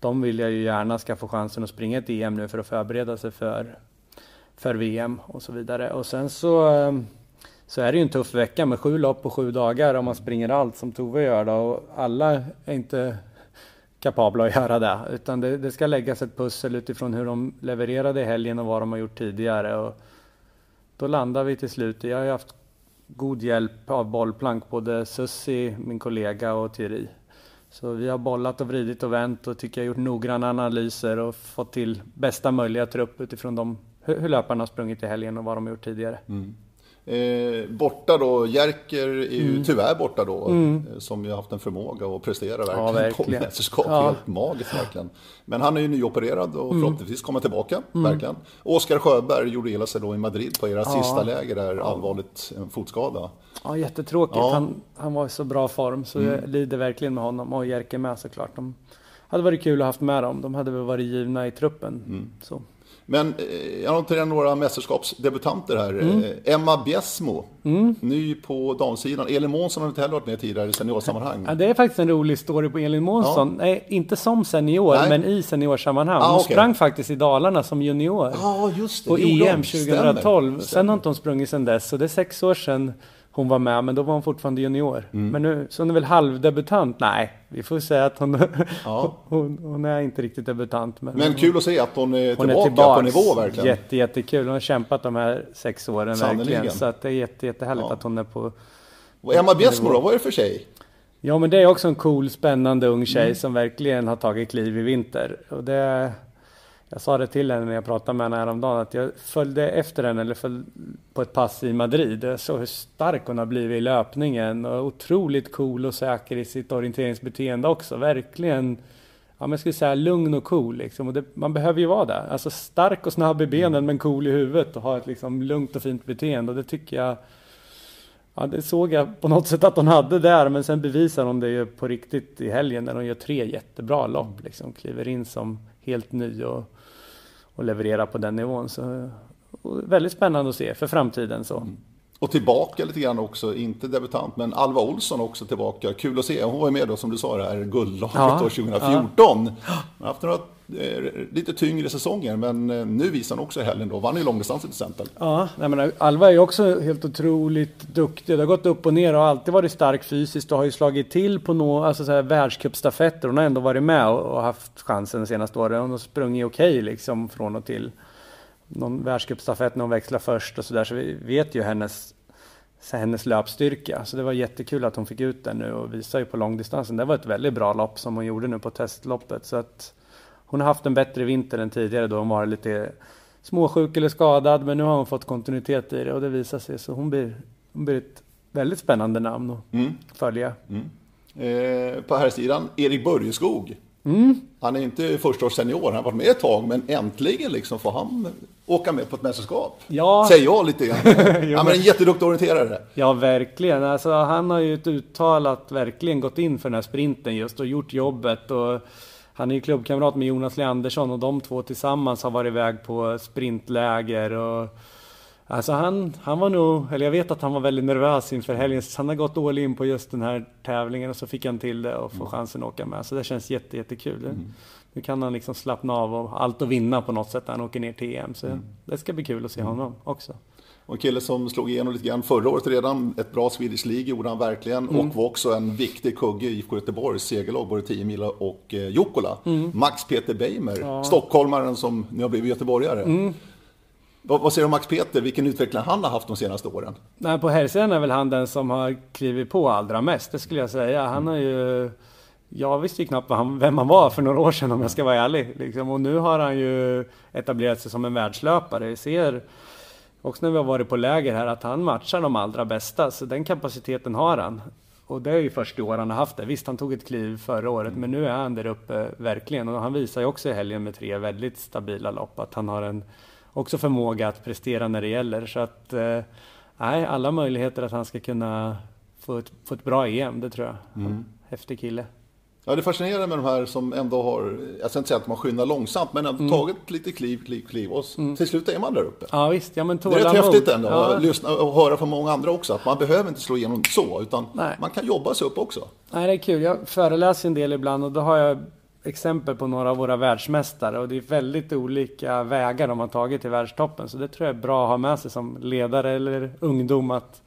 de vill jag ju gärna ska få chansen att springa ett EM nu för att förbereda sig för, för VM och så vidare. Och sen så, ehm, så är det ju en tuff vecka med sju lopp på sju dagar om man springer allt som Tove gör då. Och alla är inte kapabla att göra det. Utan det, det ska läggas ett pussel utifrån hur de levererade i helgen och vad de har gjort tidigare. Och då landar vi till slut. Jag har ju haft god hjälp av bollplank, både Sussi, min kollega och Thierry. Så vi har bollat och vridit och vänt och tycker jag gjort noggranna analyser och fått till bästa möjliga trupp utifrån de, hur, hur löparna har sprungit i helgen och vad de har gjort tidigare. Mm. Eh, borta då, Jerker är ju Mm. tyvärr borta då, eh, som ju har haft en förmåga att prestera verkligen, på verkligen. mästerskap. Ja. Mm. Helt magiskt verkligen. Men han är ju nyopererad och förhoppningsvis kommer tillbaka, verkligen. Oskar Sjöberg gjorde illa sig då i Madrid på era sista läger där, allvarligt, en fotskada. Ja, jättetråkigt. Ja. Han, han var i så bra form så jag lider verkligen med honom och Jerker med såklart. De hade varit kul att haft med dem. De hade väl varit givna i truppen. Så. Men eh, jag noterar några mästerskapsdebutanter här. Mm. Eh, Emma Bjessmo, ny på damsidan. Elin Månsson har inte heller varit med tidigare i seniorsammanhang. Ja, det är faktiskt en rolig story på Elin Månsson. Nej, inte som senior, Nej. men i seniorsammanhang. Ah, Hon okej. sprang faktiskt i Dalarna som junior. Ja, just det. på EM hon. 2012. Stämmer. Sen har inte hon sprungit sen dess. Så det är sex år sedan hon var med, men då var hon fortfarande junior. Mm. Men nu, så hon är väl halvdebutant? Nej, vi får säga att hon, Ja. hon, hon är inte riktigt debutant. Men, Men kul att se att hon är, tillbaka, är tillbaks. på nivå verkligen. Jätte, jättekul. Hon har kämpat de här sex åren Sannerligen. verkligen. Så att det är jätte, jättehärligt Ja. att hon är på Och Emma Bjessmo då, vad är det för tjej? Ja men det är också en cool, spännande ung tjej Mm. som verkligen har tagit kliv i vinter. Och det, jag sa det till henne när jag pratade med henne häromdagen att jag följde efter henne eller följde på ett pass i Madrid. Jag såg hur stark hon har blivit i löpningen och otroligt cool och säker i sitt orienteringsbeteende också. Verkligen, ja men jag skulle säga lugn och cool liksom. Och det, man behöver ju vara det. Alltså stark och snabb i benen men cool i huvudet och ha ett liksom lugnt och fint beteende. Och det tycker jag Ja, det såg jag på något sätt att hon hade där, men sen bevisar hon det ju på riktigt i helgen när hon gör tre jättebra lopp. Liksom, kliver in som helt ny och, och levererar på den nivån. Så, väldigt spännande att se för framtiden. Så. Mm. Och tillbaka lite grann också, inte debutant, men Alva Olsson också tillbaka. Kul att se. Hon var ju med då som du sa det här guldlaget ja, 2014. Ja. Hon har haft några Eh, lite tyngre säsonger, men eh, nu visar hon också i helgen då. Vann ju långdistansen till exempel. Ja, nej men eh, Alva är ju också helt otroligt duktig. Det har gått upp och ner och alltid varit stark fysiskt och har ju slagit till på no, alltså så här världscupstafetter. Hon har ändå varit med och, haft chansen de senaste åren. Hon har sprungit okej okay, liksom från och till någon världscupstafett när hon växlar först och sådär. Så vi vet ju hennes, hennes löpstyrka. Så det var jättekul att hon fick ut den nu och visar ju på långdistansen. Det var ett väldigt bra lopp som hon gjorde nu på testloppet. Så att hon har haft en bättre vinter än tidigare då hon var lite småsjuk eller skadad. Men nu har hon fått kontinuitet i det och det visar sig. Så hon blir, hon blir ett väldigt spännande namn att mm. följa. Mm. Eh, på här sidan Erik Börjeskog. Mm. Han är inte första års senior, han har varit med ett tag, men äntligen liksom får han åka med på ett mästerskap. Ja. Säger jag lite grann. ja, men en jätteduktig orienterare. Ja, verkligen. Alltså, han har ju ett uttalat verkligen gått in för den här sprinten just och gjort jobbet. Och han är ju klubbkamrat med Jonas Leandersson och de två tillsammans har varit iväg på sprintläger. Och Alltså han, han var nog, eller jag vet att han var väldigt nervös inför helgen, så han har gått all in på just den här tävlingen och så fick han till det och få mm. chansen att åka med. Så det känns jätte, jättekul. Mm. Nu kan han liksom slappna av och allt att vinna på något sätt när han åker ner till EM. Så mm. det ska bli kul att se mm. honom också. Och en kille som slog igenom lite grann förra året redan. Ett bra Swedish League gjorde han verkligen. Mm. Och var också en viktig kugge i IFK Göteborgs segerlag, både 10 mila och eh, Jukkola. Mm. Max Peter Beimer, ja. stockholmaren som nu har blivit göteborgare. Mm. Vad, vad säger du om Max Peter? Vilken utveckling han har haft de senaste åren? Nej, på herrsidan är väl han den som har klivit på allra mest, det skulle jag säga. Han har ju... Jag visste ju knappt han, vem han var för några år sedan om jag ska vara ärlig. Liksom. Och nu har han ju etablerat sig som en världslöpare. Vi ser också när vi har varit på läger här att han matchar de allra bästa, så den kapaciteten har han. Och det är ju först i år han har haft det. Visst, han tog ett kliv förra året, men nu är han där uppe verkligen. Och han visar ju också i helgen med tre väldigt stabila lopp att han har en också förmåga att prestera när det gäller. Så att, eh, nej, alla möjligheter att han ska kunna få ett, få ett bra EM, det tror jag. Mm. Häftig kille. Ja, det fascinerar med de här som ändå har, jag ska inte säga att man skyndar långsamt, men mm. tagit lite kliv, kliv, kliv och mm. till slut är man där uppe. Ja, visst. Ja, men det är rätt häftigt ändå ja. att lyssna och höra från många andra också, att man behöver inte slå igenom så, utan Nej. man kan jobba sig upp också. Nej, det är kul. Jag föreläser en del ibland och då har jag exempel på några av våra världsmästare och det är väldigt olika vägar de har tagit till världstoppen. Så det tror jag är bra att ha med sig som ledare eller ungdom att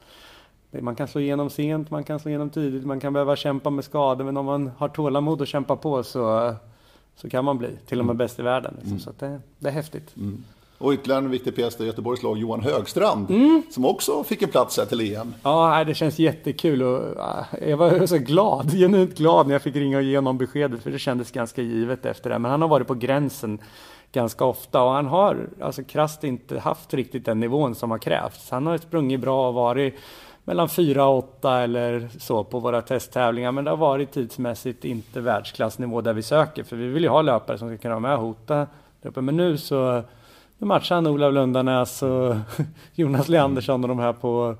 man kan slå igenom sent, man kan slå igenom tidigt, man kan behöva kämpa med skador men om man har tålamod och kämpa på så, så kan man bli till och med mm. bäst i världen. Liksom. Mm. Så det, det, är häftigt. Mm. Och ytterligare en viktig pjäs i Göteborgs lag, Johan Högstrand, mm. som också fick en plats här till EM. Ja, det känns jättekul och jag var så glad, genuint glad när jag fick ringa och ge honom beskedet, för det kändes ganska givet efter det. Men han har varit på gränsen ganska ofta och han har alltså krasst inte haft riktigt den nivån som har krävts. Han har sprungit bra och varit mellan 4 och 8 eller så på våra testtävlingar, men det har varit tidsmässigt inte världsklassnivå där vi söker, för vi vill ju ha löpare som ska kunna vara med och hota. Men nu så nu matchar han Olav Lundanäs och Jonas Leandersson och de här på,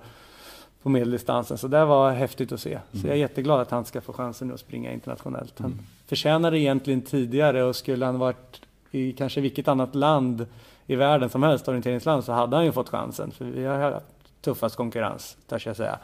på medeldistansen. Så det var häftigt att se. Så jag är mm. jätteglad att han ska få chansen nu att springa internationellt. Han mm. förtjänar det egentligen tidigare och skulle han varit i kanske vilket annat land i världen som helst, orienteringsland, så hade han ju fått chansen. För vi har tuffast konkurrens, törs jag säga.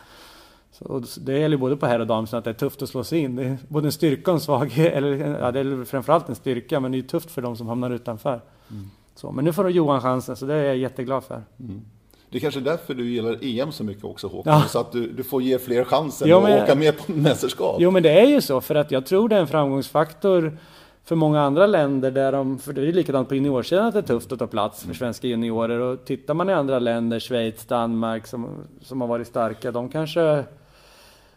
Så det gäller både på herr och damsidan att det är tufft att slå sig in. Det är både en styrka och en svaghet, eller ja, det är framförallt en styrka, men det är tufft för de som hamnar utanför. Mm. Så, men nu får Johan chansen, så det är jag jätteglad för. Mm. Det är kanske är därför du gillar EM så mycket också Håkan, ja. så att du, du får ge fler chansen jo, men, att åka med på mästerskap. Jo men det är ju så, för att jag tror det är en framgångsfaktor för många andra länder där de, för det är ju likadant på juniorsidan att det är tufft att ta plats för svenska juniorer och tittar man i andra länder, Schweiz, Danmark som, som har varit starka, de kanske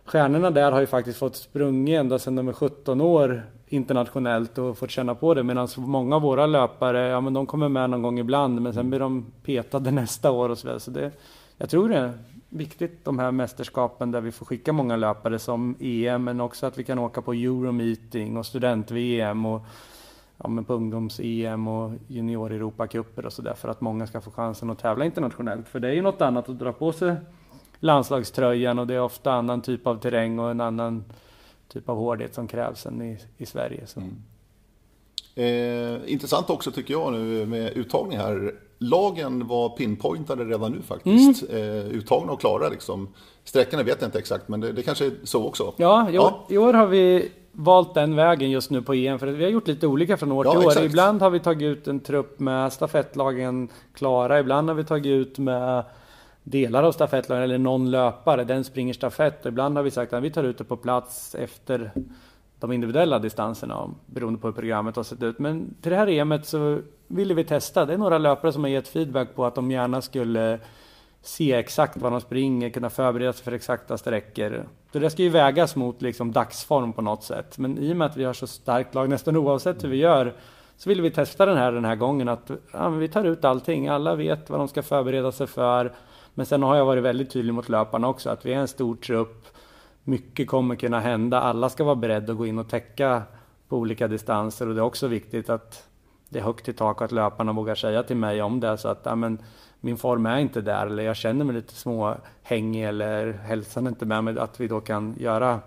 Stjärnorna där har ju faktiskt fått sprungit ända sedan de är 17 år internationellt och fått känna på det. Medan många av våra löpare, ja men de kommer med någon gång ibland men sen blir de petade nästa år och så vidare. Så det, jag tror det viktigt de här mästerskapen där vi får skicka många löpare som EM men också att vi kan åka på Euromeeting och student-VM och ja, men på ungdoms-EM och junior-Europacuper och sådär för att många ska få chansen att tävla internationellt. För det är ju något annat att dra på sig landslagströjan och det är ofta annan typ av terräng och en annan typ av hårdhet som krävs än i, i Sverige. Så. Mm. Eh, intressant också tycker jag nu med uttagning här. Lagen var pinpointade redan nu faktiskt. Mm. Eh, uttagna och klara liksom. Sträckorna vet jag inte exakt men det, det kanske är så också. Ja, i år, i år har vi valt den vägen just nu på EM för vi har gjort lite olika från år ja, till år. Exakt. Ibland har vi tagit ut en trupp med stafettlagen klara, ibland har vi tagit ut med delar av stafettlagen eller någon löpare, den springer stafett. Ibland har vi sagt att vi tar ut det på plats efter de individuella distanserna beroende på hur programmet har sett ut. Men till det här EMet så ville vi testa. Det är några löpare som har gett feedback på att de gärna skulle se exakt vad de springer, kunna förbereda sig för exakta sträckor. Så det ska ju vägas mot liksom dagsform på något sätt. Men i och med att vi har så starkt lag, nästan oavsett hur vi gör, så ville vi testa den här den här gången att ja, vi tar ut allting. Alla vet vad de ska förbereda sig för. Men sen har jag varit väldigt tydlig mot löparna också att vi är en stor trupp. Mycket kommer kunna hända. Alla ska vara beredda att gå in och täcka på olika distanser. Och det är också viktigt att det är högt i tak och att löparna vågar säga till mig om det. Så att ja, men, min form är inte där. Eller jag känner mig lite småhängig eller hälsan är inte med. Mig att vi då kan göra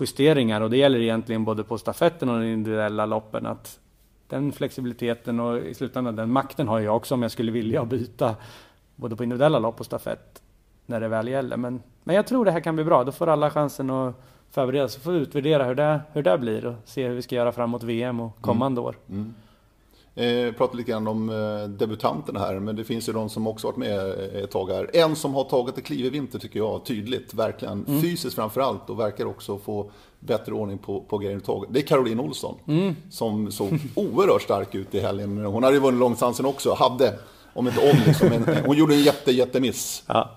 justeringar. Och det gäller egentligen både på stafetten och de individuella loppen. Att den flexibiliteten och i slutändan den makten har jag också om jag skulle vilja byta både på individuella lopp och stafett när det väl gäller. Men, men jag tror det här kan bli bra. Då får alla chansen att förbereda sig, får utvärdera hur det, hur det blir och se hur vi ska göra framåt VM och kommande mm. år. Mm. Eh, pratade lite grann om eh, debutanterna här, men det finns ju de som också varit med ett tag här. En som har tagit ett kliv i vinter tycker jag, tydligt, verkligen. Mm. Fysiskt framför allt och verkar också få bättre ordning på, på grejen Det är Caroline Olsson, mm. som såg oerhört stark ut i helgen. Hon hade ju vunnit långdistansen också, hade, om inte om, liksom, en, hon gjorde en jätte, jättemiss. Ja.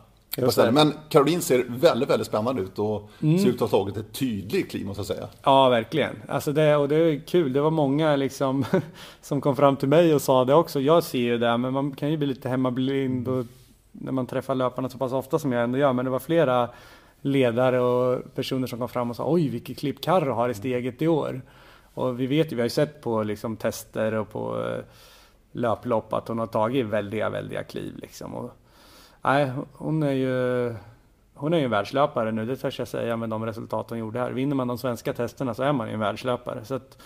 Men Caroline ser väldigt, väldigt spännande ut och mm. ser ut att ha tagit ett tydligt kliv måste jag säga. Ja, verkligen. Alltså det, och det är kul. Det var många liksom som kom fram till mig och sa det också. Jag ser ju det, men man kan ju bli lite hemmablind och när man träffar löparna så pass ofta som jag ändå gör. Men det var flera ledare och personer som kom fram och sa oj vilket klipp Carro har i steget i år. Och vi vet ju, vi har ju sett på liksom tester och på eh, löplopp att hon har tagit väldiga, väldiga kliv liksom. Och, nej, hon är ju hon är ju en världslöpare nu, det törs jag säga med de resultat hon gjorde här. Vinner man de svenska testerna så är man ju en världslöpare. Så att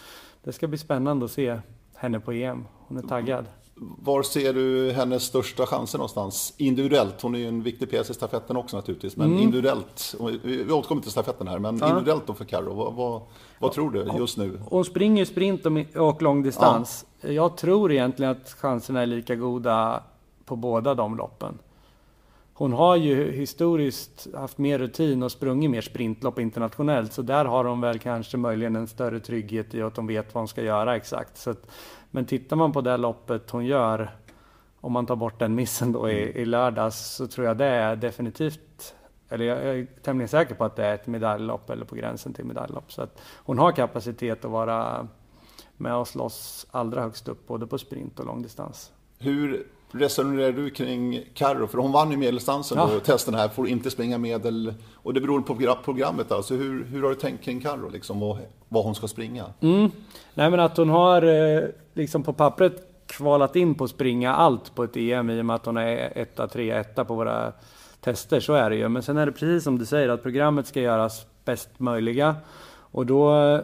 det ska bli spännande att se henne på EM. Hon är taggad. Var ser du hennes största chanser någonstans? Individuellt, hon är ju en viktig pjäs i stafetten också naturligtvis, men mm. individuellt, vi återkommer till stafetten här, men ja. individuellt då för Carro, vad, vad, vad, tror du just nu? Hon springer sprint och långdistans. Ja. Jag tror egentligen att chanserna är lika goda på båda de loppen. Hon har ju historiskt haft mer rutin och sprungit mer sprintlopp internationellt, så där har hon väl kanske möjligen en större trygghet i att hon vet vad hon ska göra exakt. Så att, men tittar man på det loppet hon gör, om man tar bort den missen då i, i lördags, så tror jag det är definitivt eller jag är tämligen säker på att det är ett medaljlopp eller på gränsen till medaljlopp. Så att hon har kapacitet att vara med och slåss allra högst upp, både på sprint och långdistans. Hur resonerar du kring Carro? För hon vann ju medeldistansen ja. och testen här, får inte springa medel. Och det beror på programmet alltså. Hur, hur har du tänkt kring Carro liksom, och vad hon ska springa? Mm. Nej men att hon har eh, liksom på pappret kvalat in på att springa allt på ett EM i och med att hon är etta, tre, etta på våra tester. Så är det ju. Men sen är det precis som du säger att programmet ska göras bäst möjliga. Och då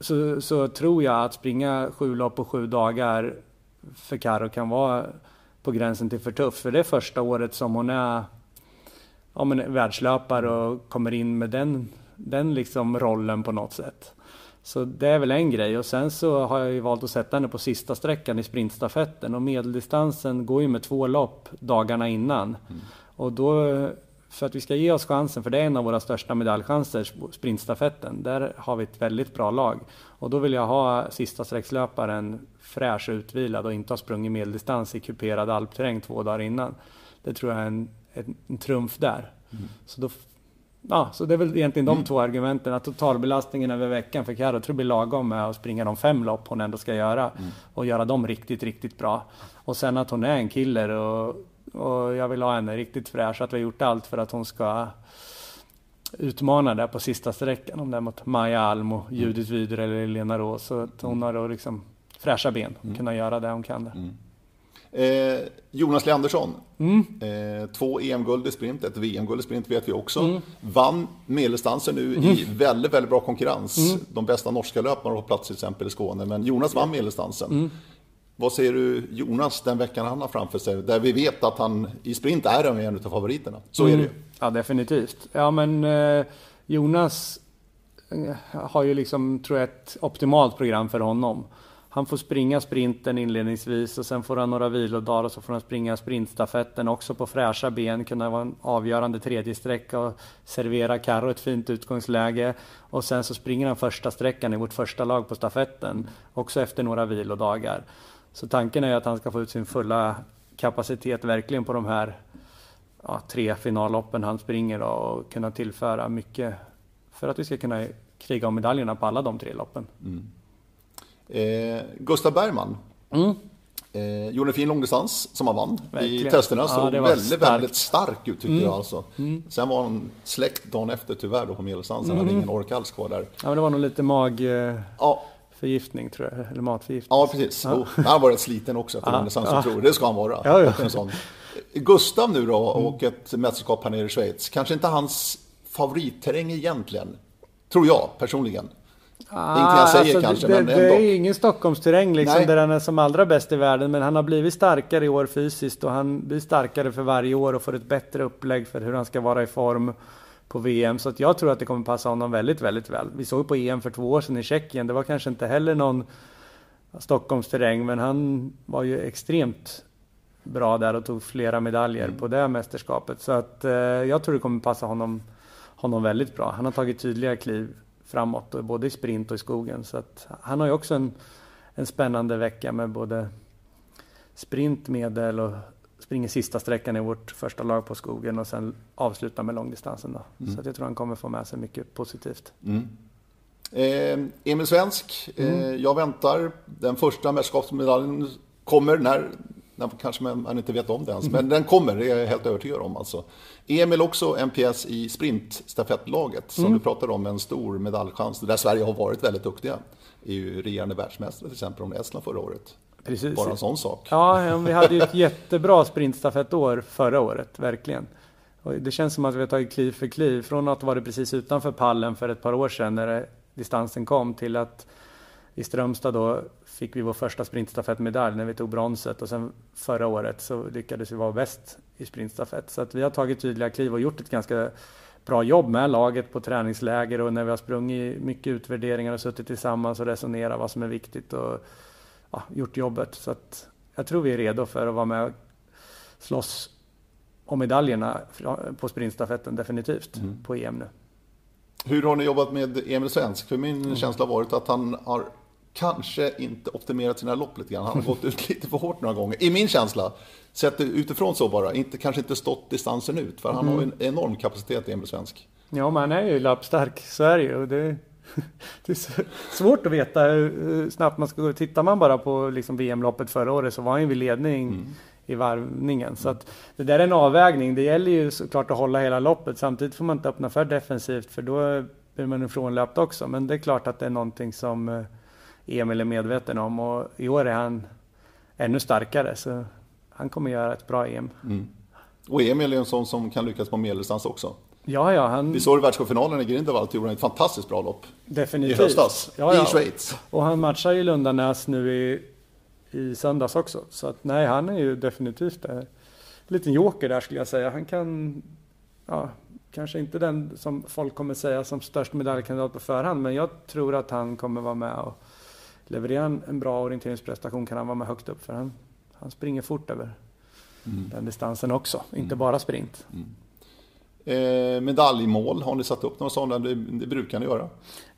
så, så tror jag att springa sju lopp på sju dagar för Karo kan vara på gränsen till för tuff. För det är första året som hon är ja, men världslöpare och kommer in med den, den liksom rollen på något sätt. Så det är väl en grej och sen så har jag ju valt att sätta henne på sista sträckan i sprintstafetten och medeldistansen går ju med två lopp dagarna innan. Mm. Och då, för att vi ska ge oss chansen, för det är en av våra största medaljchanser, sprintstafetten, där har vi ett väldigt bra lag. Och då vill jag ha sista sträckslöparen fräsch och utvilad och inte har sprungit medeldistans i kuperad alpterräng två dagar innan. Det tror jag är en, en, en trumf där. Mm. Så, då, ja, så det är väl egentligen de mm. två argumenten. Att totalbelastningen över veckan för Carro tror jag blir lagom med att springa de fem lopp hon ändå ska göra mm. och göra dem riktigt, riktigt bra. Och sen att hon är en killer och, och jag vill ha henne riktigt fräsch. Att vi har gjort allt för att hon ska utmana där på sista sträckan. Om det är mot Maja Alm och mm. Judith Wyder eller Lena Rås. Så att hon har då liksom fräscha ben och mm. kunna göra det hon kan. Mm. Eh, Jonas Leandersson, mm. eh, två EM-guld i sprint, ett VM-guld i sprint vet vi också. Mm. Vann medeldistansen nu mm. i väldigt, väldigt bra konkurrens. Mm. De bästa norska löparna har plats till exempel i Skåne, men Jonas vann medeldistansen. Vad säger du Jonas den veckan han har framför sig? Där vi vet att han i sprint är en av favoriterna. Så är det ju. Mm. Ja, definitivt. Ja, men eh, Jonas eh, har ju liksom, tror jag, ett optimalt program för honom. Han får springa sprinten inledningsvis och sen får han några vilodagar och så får han springa sprintstafetten också på fräscha ben, kunna vara en avgörande tredje sträcka och servera Carro ett fint utgångsläge. Och sen så springer han första sträckan i vårt första lag på stafetten, också efter några vilodagar. Så tanken är att han ska få ut sin fulla kapacitet verkligen på de här ja, tre finalloppen han springer och kunna tillföra mycket för att vi ska kunna kriga om medaljerna på alla de tre loppen. Mm. Eh, Gustav Bergman. Mm. Eh, gjorde en fin långdistans som han vann Verkligen. i testerna. Såg ja, väldigt, stark. väldigt stark ut tyckte mm. jag alltså. Mm. Sen var han släckt dagen efter tyvärr då på medeldistansen. Mm. hade ingen ork alls kvar där. Ja, men det var nog lite mag... Ja. Förgiftning tror jag, eller matförgiftning. Ja, precis. Ja. han var rätt sliten också efter långdistans, ja. tror Det ska han vara. Ja, ja. En sån. Gustav nu då, mm. och ett mästerskap här nere i Schweiz. Kanske inte hans favoritterräng egentligen. Tror jag personligen. Ah, det är jag säger alltså, kanske, det, men ändå. Det är ingen Stockholmsterräng liksom, där han är som allra bäst i världen. Men han har blivit starkare i år fysiskt och han blir starkare för varje år och får ett bättre upplägg för hur han ska vara i form på VM. Så att jag tror att det kommer passa honom väldigt, väldigt väl. Vi såg på EM för två år sedan i Tjeckien. Det var kanske inte heller någon Stockholmsterräng, men han var ju extremt bra där och tog flera medaljer mm. på det mästerskapet. Så att eh, jag tror det kommer passa honom, honom väldigt bra. Han har tagit tydliga kliv framåt, både i sprint och i skogen. Så att han har ju också en, en spännande vecka med både sprint, medel och springer sista sträckan i vårt första lag på skogen och sen avslutar med långdistansen. Då. Mm. Så jag tror han kommer få med sig mycket positivt. Mm. Eh, Emil Svensk, eh, mm. jag väntar. Den första mästerskapsmedaljen kommer när kanske man inte vet om det ens, men den kommer, det är jag helt övertygad om. Alltså. Emil också en pjäs i sprintstafettlaget som mm. du pratade om, en stor medaljchans, där Sverige har varit väldigt duktiga. ju regerande världsmästare till exempel om Estland förra året. Precis. Bara en sån sak. Ja, vi hade ju ett jättebra sprintstafettår förra året, verkligen. Och det känns som att vi har tagit kliv för kliv. Från att varit precis utanför pallen för ett par år sedan när distansen kom till att i Strömstad då fick vi vår första sprintstafettmedalj när vi tog bronset och sen förra året så lyckades vi vara bäst i sprintstafett. Så att vi har tagit tydliga kliv och gjort ett ganska bra jobb med laget på träningsläger och när vi har sprungit mycket utvärderingar och suttit tillsammans och resonerat vad som är viktigt och ja, gjort jobbet. Så att jag tror vi är redo för att vara med och slåss om medaljerna på sprintstafetten definitivt mm. på EM nu. Hur har ni jobbat med Emil Svensk? För min mm. känsla har varit att han har kanske inte optimerat sina lopp lite grann. Han har gått ut lite för hårt några gånger, i min känsla. Sett utifrån så bara, inte, kanske inte stått distansen ut, för han mm. har en enorm kapacitet, Emil Svensk. Ja, men han är ju lappstark, så är det ju. Det, är svårt att veta hur snabbt man ska gå. Tittar man bara på liksom VM-loppet förra året så var han ju vid ledning mm. i varvningen. Så att det där är en avvägning. Det gäller ju såklart att hålla hela loppet. Samtidigt får man inte öppna för defensivt för då blir man ifrånlöpt också. Men det är klart att det är någonting som eh, Emil är medveten om och i år är han ännu starkare så han kommer göra ett bra EM. Mm. Och Emil är en sån som kan lyckas på medeldistans också. Ja, ja, han... Vi såg i världscupfinalen i Grindelwald gjorde han ett fantastiskt bra lopp. Definitivt. I höstas, ja, ja. i Schweiz. Och han matchar ju Lundanäs nu i, i söndags också. Så att nej, han är ju definitivt en liten joker där skulle jag säga. Han kan, ja, kanske inte den som folk kommer säga som störst medaljkandidat på förhand, men jag tror att han kommer vara med och levererar han en bra orienteringsprestation kan han vara med högt upp för han, han springer fort över mm. den distansen också, inte mm. bara sprint. Mm. Eh, medaljmål, har ni satt upp några sådana? Det, det, brukar ni göra.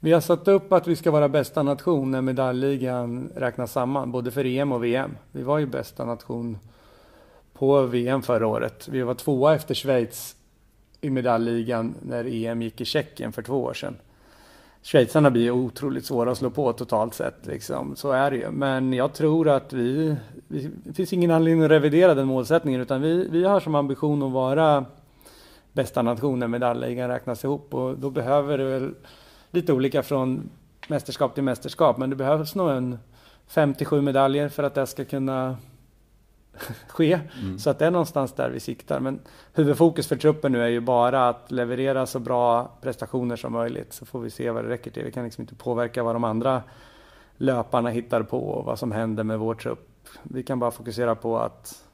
Vi har satt upp att vi ska vara bästa nation när medaljligan räknas samman, både för EM och VM. Vi var ju bästa nation på VM förra året. Vi var tvåa efter Schweiz i medaljligan när EM gick i Tjeckien för två år sedan. Schweizarna blir otroligt svåra att slå på totalt sett. Liksom. Så är det ju. Men jag tror att vi, vi... Det finns ingen anledning att revidera den målsättningen utan vi, vi har som ambition att vara bästa nation när medaljligan räknas ihop och då behöver det väl lite olika från mästerskap till mästerskap men det behövs nog en 57 medaljer för att det ska kunna ske. Mm. Så att det är någonstans där vi siktar. Men huvudfokus för truppen nu är ju bara att leverera så bra prestationer som möjligt. Så får vi se vad det räcker till. Vi kan liksom inte påverka vad de andra löparna hittar på och vad som händer med vår trupp. Vi kan bara fokusera på att,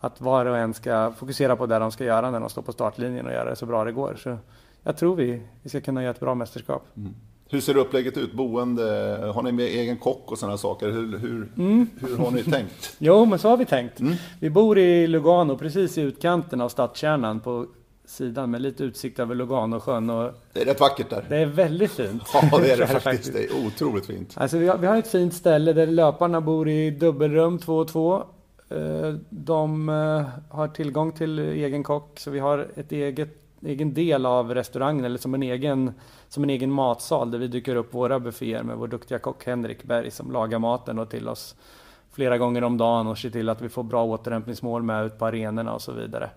att var och en ska fokusera på det de ska göra när de står på startlinjen och göra det så bra det går. Så jag tror vi, vi ska kunna göra ett bra mästerskap. Mm. Hur ser upplägget ut? Boende? Har ni med egen kock och sådana saker? Hur, hur, mm. hur har ni tänkt? jo, men så har vi tänkt. Mm. Vi bor i Lugano, precis i utkanten av stadskärnan på sidan med lite utsikt över Luganosjön. Och det är rätt vackert där. Det är väldigt fint. Ja, det är det faktiskt. Det är otroligt fint. Alltså, vi har, vi har ett fint ställe där löparna bor i dubbelrum, två och två. Eh, de eh, har tillgång till egen kock, så vi har ett eget egen del av restaurangen eller som en egen, som en egen matsal där vi dyker upp våra bufféer med vår duktiga kock Henrik Berg som lagar maten och till oss flera gånger om dagen och ser till att vi får bra återhämtningsmål med ut på arenorna och så vidare.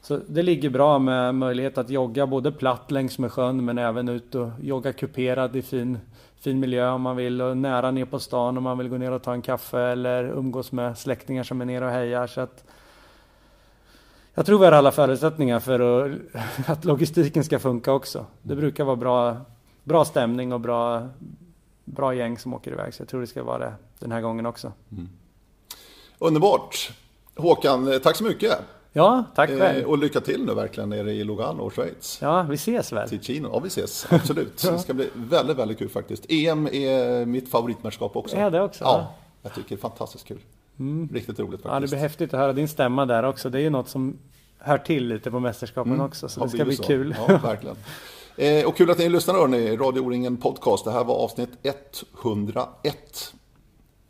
Så det ligger bra med möjlighet att jogga både platt längs med sjön men även ut och jogga kuperad i fin, fin miljö om man vill och nära ner på stan om man vill gå ner och ta en kaffe eller umgås med släktingar som är nere och hejar. Så att jag tror vi har alla förutsättningar för att logistiken ska funka också. Det brukar vara bra, bra stämning och bra, bra gäng som åker iväg. Så jag tror det ska vara det den här gången också. Mm. Underbart! Håkan, tack så mycket! Ja, tack själv! Eh, och lycka till nu verkligen nere i Lugano och Schweiz. Ja, vi ses väl? Ticino. Ja, vi ses. Absolut. ja. Det ska bli väldigt, väldigt kul faktiskt. EM är mitt favoritmästerskap också. Är det också? Ja, jag tycker det är fantastiskt kul. Mm. Riktigt roligt faktiskt. Ja, det blir häftigt att höra din stämma där också. Det är ju något som hör till lite på mästerskapen mm. också. Så det ska bli så. kul. Ja, verkligen. Eh, och kul att ni lyssnar hörni. Radio O-ringen Podcast. Det här var avsnitt 101.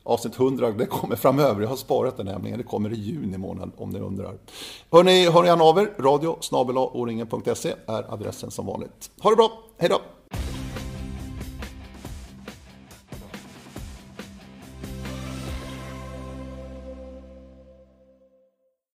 Avsnitt 100, det kommer framöver. Jag har sparat den, nämligen. Det kommer i juni månad om ni undrar. Hörni, hör ni gärna av er. Radio snabel är adressen som vanligt. Ha det bra. Hej då!